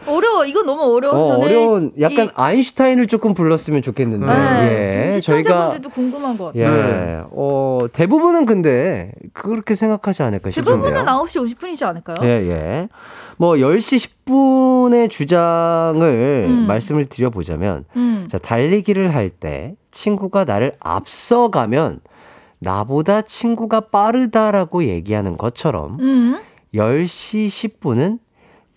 어려워. 이거 너무 어려워서 어, 어려운 약간 이- 아인슈타인을 조금 불렀으면 좋겠는데. 네. 예. 저희가 궁금한 것 같아요. 예. 네. 어, 대부분은 근데 그렇게 생각하지 않을까 싶은데요. 대부분은 9시 50분이지 않을까요? 예, 예. 뭐 10시 10분의 주장을 음. 말씀을 드려 보자면 음. 자, 달리기를 할 때 친구가 나를 앞서가면 나보다 친구가 빠르다라고 얘기하는 것처럼 음. 10시 10분은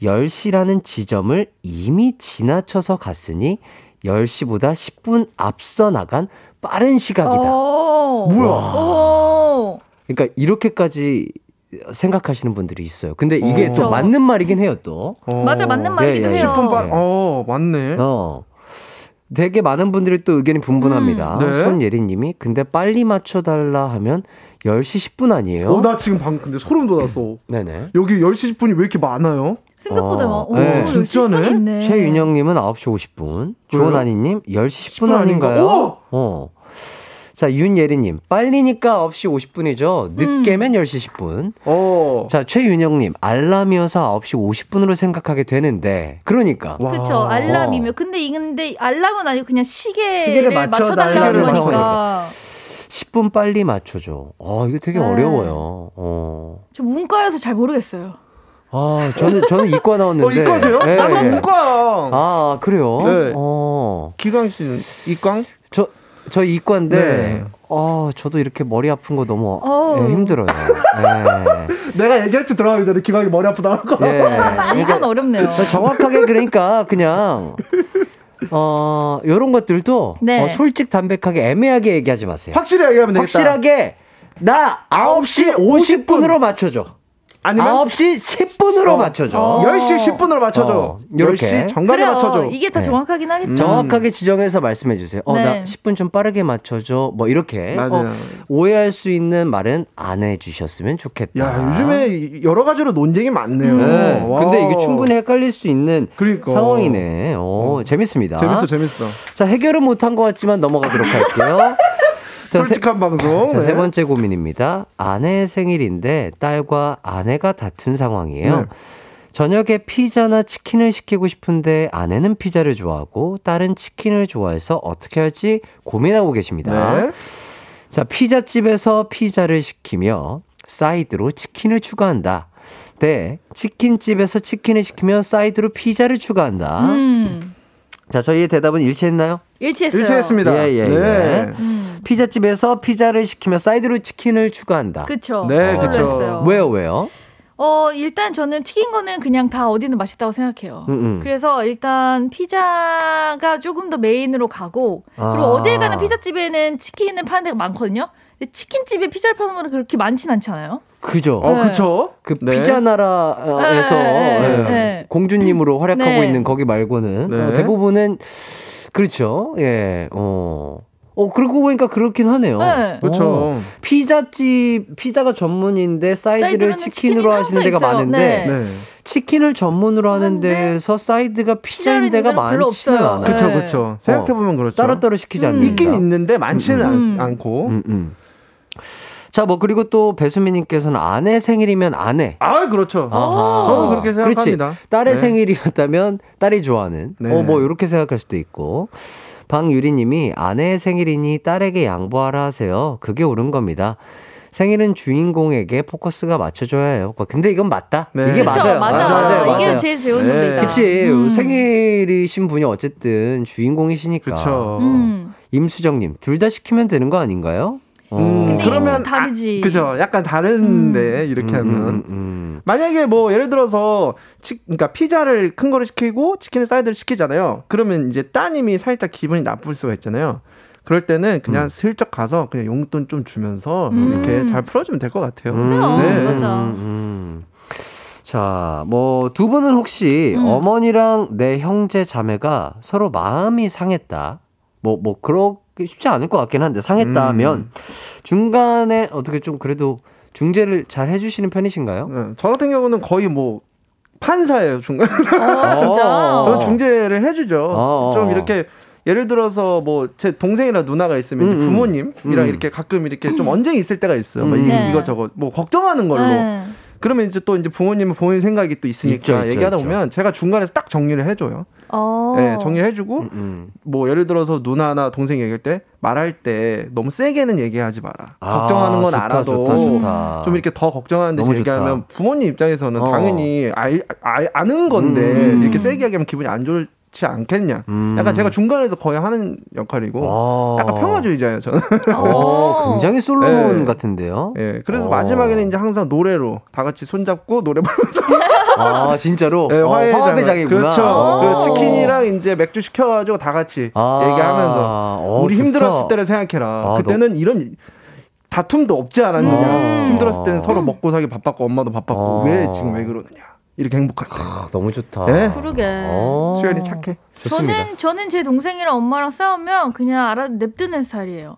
10시라는 지점을 이미 지나쳐서 갔으니 10시보다 10분 앞서 나간 빠른 시각이다. 오. 뭐야? 오. 그러니까 이렇게까지 생각하시는 분들이 있어요. 근데 이게 어. 또 맞는 말이긴 해요, 또. 어. 맞아 맞는 말이기도 예, 예. 해요. 10분 빠, 네. 어, 맞네. 어. 되게 많은 분들이 또 의견이 분분합니다. 음, 네. 손예리님이 근데 빨리 맞춰달라 하면 10시 10분 아니에요? 어, 나 지금 방금 근데 소름 돋았어. 네네. 여기 10시 10분이 왜 이렇게 많아요? 생각보다 막, 오, 네. 10분 진짜네? 최윤영님은 9시 50분. 그래요? 조은아니님 10시 10분 10분 아닌가? 아닌가요? 어. 자, 윤예리님, 빨리니까 9시 50분이죠. 늦게면 10시 10분. 어. 자, 최윤영님, 알람이어서 9시 50분으로 생각하게 되는데, 그러니까. 와. 그쵸 알람이면 근데 이 근데 알람은 아니고 그냥 시계를, 시계를 맞춰달라는 거니까 상황이니까. 10분 빨리 맞춰줘. 아, 이거 되게 네. 어려워요. 어. 저 문과여서 잘 모르겠어요. 아, 저는, 저는 이과 나왔는데. 어, 이과세요? 예, 나도 예. 문과. 아, 그래요? 네. 어. 기광 씨는 이광? 저, 저 이과인데, 네. 어, 저도 이렇게 머리 아픈 거 너무. 예, 힘들어요. 예. 내가 얘기했지 들어가기 전에 기광이 머리 아프다고. 예. 아, [LAUGHS] 이건 어렵네요. 정확하게 그러니까 그냥 어 요런 것들도 네. 어, 솔직 담백하게 애매하게 얘기하지 마세요. 확실히 얘기하면 되겠다. 확실하게 나 9시 50분으로 맞춰줘. 아니면 9시 10분으로 어. 맞춰줘. 어. 10시 10분으로 맞춰줘. 어, 요렇게. 10시 정각에 그래요. 맞춰줘. 이게 더 네. 정확하긴 하겠죠. 정확하게 지정해서 말씀해 주세요. 어, 나 네. 10분 좀 빠르게 맞춰줘. 뭐 이렇게 맞아요. 어, 오해할 수 있는 말은 안 해주셨으면 좋겠다. 야, 요즘에 여러 가지로 논쟁이 많네요. 네. 와. 근데 이게 충분히 헷갈릴 수 있는 그러니까. 상황이네. 오, 재밌습니다. 재밌어, 재밌어. 자, 해결은 못한 것 같지만 넘어가도록 할게요. [LAUGHS] 자, 세, 솔직한 방송. 자, 세 네. 번째 고민입니다. 아내의 생일인데 딸과 아내가 다툰 상황이에요. 네. 저녁에 피자나 치킨을 시키고 싶은데 아내는 피자를 좋아하고 딸은 치킨을 좋아해서 어떻게 할지 고민하고 계십니다. 네. 자, 피자집에서 피자를 시키며 사이드로 치킨을 추가한다. 네, 치킨집에서 치킨을 시키며 사이드로 피자를 추가한다. 음. 자, 저희의 대답은 일치했나요? 일치했어요. 일치했습니다. 예, 예, 네. 예. 음. 피자집에서 피자를 시키며 사이드로 치킨을 추가한다. 그쵸. 네. 했어요. 왜요, 왜요? 어, 일단 저는 튀긴 거는 그냥 다 어디든 맛있다고 생각해요. 음, 음. 그래서 일단 피자가 조금 더 메인으로 가고 그리고 아. 어딜 가든 피자집에는 치킨을 파는 데가 많거든요. 근데 치킨집에 피자를 파는 거는 그렇게 많진 않잖아요. 그죠? 어, 네. 그쵸. 그 네. 피자 나라에서 네, 예, 네. 공주님으로 활약하고 네. 있는 거기 말고는 네. 어, 대부분은 그렇죠. 예. 어. 어, 그러고 보니까 그렇긴 하네요. 네. 그쵸. 어, 피자집, 피자가 전문인데 사이드를 치킨으로 하시는 데가 있어요. 많은데 네. 네. 치킨을 전문으로 하는 데에서 사이드가 피자인 데가 많지는. 않아요. 네. 그쵸. 생각해보면 그렇죠. 따로따로 시키지 음. 않는다. 있긴 있는데 많지는 음. 않, 고 음, 음. 자, 뭐 그리고 또 배수민님께서는 아내 생일이면 아내. 아, 그렇죠. 아하. 저도 그렇게 생각합니다. 그렇지. 딸의 네. 생일이었다면 딸이 좋아하는. 네. 어, 뭐 이렇게 생각할 수도 있고. 방유리님이 아내의 생일이니 딸에게 양보하라 하세요. 그게 옳은 겁니다. 생일은 주인공에게 포커스가 맞춰줘야 해요. 근데 이건 맞다. 네. 이게 그쵸, 맞아요. 맞아. 맞아요. 맞아요. 이게 제일 좋은 네. 논리다. 그치. 음. 생일이신 분이 어쨌든 주인공이시니까. 그쵸. 음. 임수정님, 둘 다 시키면 되는 거 아닌가요? 어. 음, 근데 그러면 다르지. 아, 그죠. 약간 다른데 이렇게 음, 하면 음, 음. 만약에 뭐 예를 들어서 치, 그러니까 피자를 큰 거를 시키고 치킨을 사이드를 시키잖아요. 그러면 이제 따님이 살짝 기분이 나쁠 수가 있잖아요. 그럴 때는 그냥 음. 슬쩍 가서 그냥 용돈 좀 주면서 음. 이렇게 잘 풀어주면 될 것 같아요. 그래요. 네. 맞아. 음, 음. 자, 뭐 두 분은 혹시 음. 어머니랑 내 형제 자매가 서로 마음이 상했다. 뭐뭐 그렇게 쉽지 않을 것 같긴 한데 상했다 음. 중간에 어떻게 좀 그래도 중재를 잘 해주시는 편이신가요? 네, 저 같은 경우는 거의 뭐 판사예요 중간. 어, 진짜. 저는 중재를 해주죠. 어. 좀 이렇게 예를 들어서 뭐 제 동생이나 누나가 있으면 음, 이제 부모님이랑 음. 이렇게 가끔 이렇게 좀 언쟁이 있을 때가 있어요. 뭐 음. 이- 네. 이것저것 뭐 걱정하는 걸로. 네. 그러면 이제 또 이제 부모님은 본인 생각이 또 있으니까 있죠, 있죠, 얘기하다 있죠. 보면 제가 중간에서 딱 정리를 해줘요. 어. 네, 정리를 해주고 음, 음. 뭐 예를 들어서 누나나 동생 얘기할 때 말할 때 너무 세게는 얘기하지 마라. 아, 걱정하는 건 좋다, 알아도 좋다, 좋다. 좀 이렇게 더 걱정하는 듯이 얘기하면 좋다. 부모님 입장에서는 어. 당연히 알, 알, 아는 건데 음. 이렇게 세게 얘기하면 기분이 안 좋 지 않겠냐. 음. 약간 제가 중간에서 거의 하는 역할이고 와. 약간 평화주의자예요 저는. 어, [LAUGHS] 굉장히 솔로몬 네. 같은데요. 예, 그래서 어. 마지막에는 이제 항상 노래로 다 같이 손잡고 노래 부르면서 [LAUGHS] 아 진짜로 예, 어, 화해의 화합의 장을. 장이구나. 그렇죠. 어. 그리고 치킨이랑 이제 맥주 시켜가지고 다 같이 아. 얘기하면서 어, 우리 좋다. 힘들었을 때를 생각해라. 아, 그때는 이런 다툼도 없지 않았느냐. 음. 힘들었을 때는 서로 먹고 사기 바빴고 엄마도 바빴고 어. 왜 지금 왜 그러느냐. 이렇게 행복할 때. 아, 너무 좋다. 네. 그러게. 어. 수연이 착해. 좋습니다. 저는 저는 제 동생이랑 엄마랑 싸우면 그냥 알아 냅두는 스타일이에요.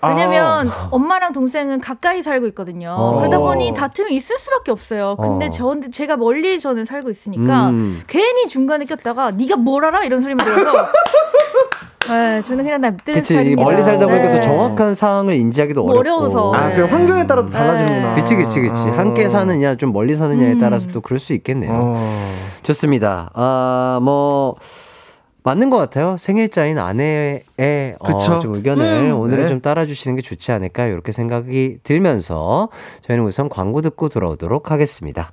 왜냐면 엄마랑 동생은 가까이 살고 있거든요. 어. 그러다 보니 다툼이 있을 수밖에 없어요. 근데 어. 저 제가 멀리 저는 살고 있으니까 음. 괜히 중간에 꼈다가 네가 뭘 알아 이런 소리만 들어서 [LAUGHS] 네, 저는 그냥 납득을 그치 멀리 살다 보니까 또 정확한 상황을 인지하기도 어렵고 어려워서. 아, 그 환경에 따라 또 달라지는구나. 그치 그치 그치 함께 사느냐 좀 멀리 사느냐에 음. 따라서 또 그럴 수 있겠네요. 어. 좋습니다. 아, 뭐, 맞는 것 같아요. 생일자인 아내의 어, 그쵸. 좀 의견을 음. 오늘은 네. 좀 따라주시는 게 좋지 않을까 이렇게 생각이 들면서 저희는 우선 광고 듣고 돌아오도록 하겠습니다.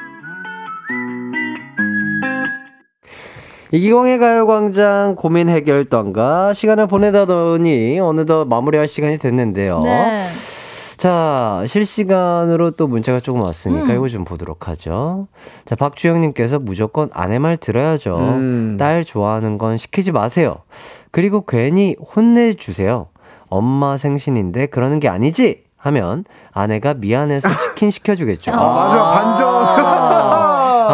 이기광의 가요광장 고민 해결 던가 시간을 보내다 보니 어느덧 마무리할 시간이 됐는데요. 네. 자, 실시간으로 또 문자가 조금 왔으니까 음. 이거 좀 보도록 하죠. 자, 박주영님께서 무조건 아내 말 들어야죠. 음. 딸 좋아하는 건 시키지 마세요. 그리고 괜히 혼내주세요. 엄마 생신인데 그러는 게 아니지! 하면 아내가 미안해서 치킨 시켜주겠죠. 아, 맞아, 반전. [LAUGHS]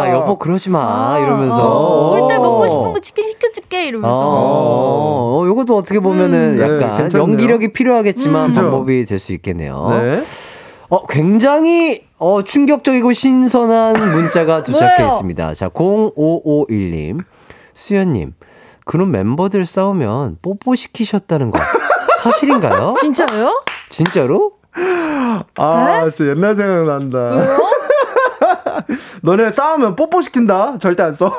아, 여보, 그러지 마. 이러면서. 어, 우리 딸 먹고 싶은 거 치킨 시켜줄게 이러면서. 어, 어, 요것도 어떻게 보면은 음. 네, 약간 괜찮네요. 연기력이 필요하겠지만 음. 방법이 될 수 있겠네요. 네. 어, 굉장히 어, 충격적이고 신선한 문자가 [LAUGHS] 도착해? 있습니다. 자, 0551님. 수연님, 그럼 멤버들 싸우면 뽀뽀 시키셨다는 거 사실인가요? [LAUGHS] 진짜요? 진짜로? 아, 진짜 옛날 생각난다. 왜요? [LAUGHS] 너네 싸우면 뽀뽀 시킨다. 절대 안 써.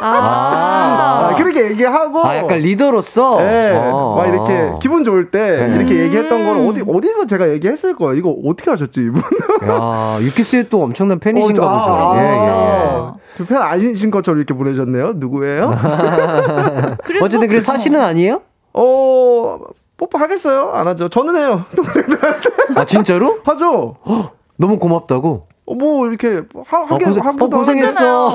아. [LAUGHS] 아, 그렇게 얘기하고. 아, 약간 리더로서? 네, 어. 막 이렇게 기분 좋을 때 네. 이렇게 얘기했던 걸 음. 어디 어디서 제가 얘기했을 거예요. 이거 어떻게 하셨지 이분? 야, 유키스의 또 엄청난 팬이신가 어, 보죠. 아, 예, 예, 예. 아. 그팬 아니신 것처럼 이렇게 보내셨네요. 누구예요? [LAUGHS] 그래서 어쨌든 그래 사실은 아니에요? 어 뽀뽀 하겠어요? 안 하죠. 저는 해요. 아 진짜로? 하죠. [GASPS] 너무 고맙다고. 어, 뭐 이렇게 하, 어, 하게 고생, 어, 하기도 고생했어.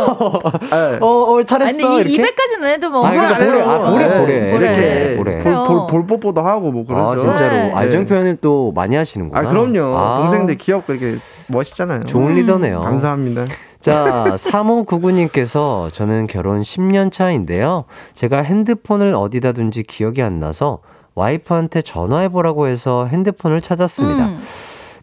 하잖아요. [LAUGHS] 어, 어, 잘했어. 아니 이렇게. 200까지는 해도 뭐 아, 그러니까 보래, 안 아. 보래, 네, 보래. 이렇게 보래. 볼. 볼, 볼 뽀뽀도 하고 뭐 그러죠. 아, 진짜로. 네.愛정 표현을 또 많이 하시는구나. 아, 그럼요. 아, 동생들 귀엽고 이렇게 멋있잖아요. 좋은 리더네요. 감사합니다. 자, 3599님께서 저는 결혼 10년 차인데요. 제가 핸드폰을 어디다 둔지 기억이 안 나서 와이프한테 전화해보라고 해서 핸드폰을 찾았습니다. 음.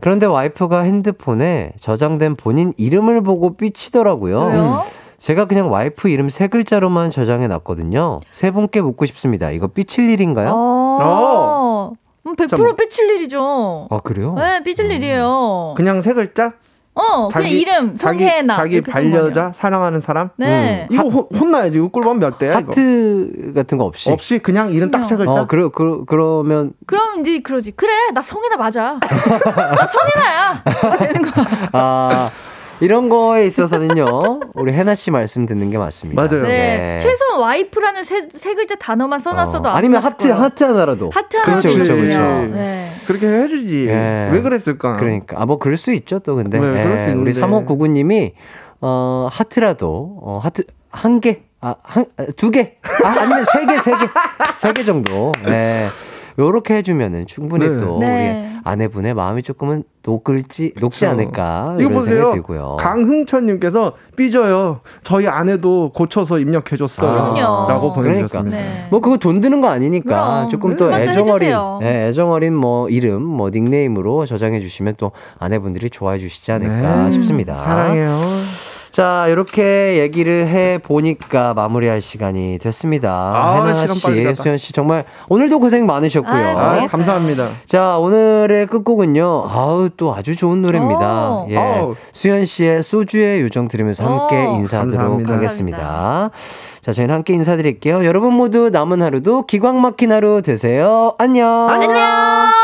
그런데 와이프가 핸드폰에 저장된 본인 이름을 보고 삐치더라고요. 왜요? 제가 그냥 와이프 이름 세 글자로만 저장해 놨거든요. 세 분께 묻고 싶습니다. 이거 삐칠 일인가요? 어. 음, 100% 잠깐만. 삐칠 일이죠. 아, 그래요? 네, 삐질 일이에요. 그냥 세 글자? 어, 그냥 이름, 자기, 송혜나. 자기 반려자, 사랑하는 사람? 네. 이거 혼, 혼나야지. 이거 꿀밤 몇 대야? 이거? 하트 같은 거 없이. 없이 그냥 이름 딱 세 글자? 어, 그러, 그러, 그러면, 그럼 이제 그러지. 그래, 나 성혜나 맞아. [LAUGHS] 나 성혜나야. 되는 거야. 아, 이런 거에 있어서는요, 우리 해나 씨 말씀 듣는 게 맞습니다. 맞아요. 네. 최소 와이프라는 세, 세 글자 단어만 써놨어도 어, 안 아니면 하트 거예요. 하트 하나라도. 하트 하나 그렇죠, 그렇죠, 그렇죠. 네. 그렇게 해주지. 예. 왜 그랬을까? 그러니까 아 뭐 그럴 수 있죠 또 근데 네, 그럴 수 예, 우리 있는데. 3599님이 어 하트라도 어 하트 한 개 아 한 두 개 아 아니면 세 개 세 개 세 개 정도 네 요렇게 해주면은 충분히 네. 또 네. 우리 아내분의 마음이 조금은 녹을지 녹지 그렇죠. 않을까 이거 보세요. 생각이 들고요. 강흥천님께서 삐져요. 저희 아내도 고쳐서 입력해줬어요. 그럼요. 라고 그러니까. 보내주셨습니다. 네. 뭐 그거 돈 드는 거 아니니까 그럼. 조금 또 그만 더 애정 어린 해주세요. 예, 애정 어린 뭐 이름 뭐 닉네임으로 저장해 주시면 또 아내분들이 좋아해 주시지 않을까 네. 싶습니다. 사랑해요. 자, 이렇게 얘기를 해 보니까 마무리할 시간이 됐습니다. 아, 해나 씨. 수현 씨 정말 오늘도 고생 많으셨고요. 아, 고생했어요. 감사합니다. 자, 오늘의 끝곡은요. 아우, 또 아주 좋은 노래입니다. 오. 예. 아우. 수현 씨의 소주의 요정 들으면서 함께 오. 인사하도록 감사합니다. 하겠습니다. 자, 저희는 함께 인사드릴게요. 여러분 모두 남은 하루도 기광 막힌 하루 되세요. 안녕. 안녕.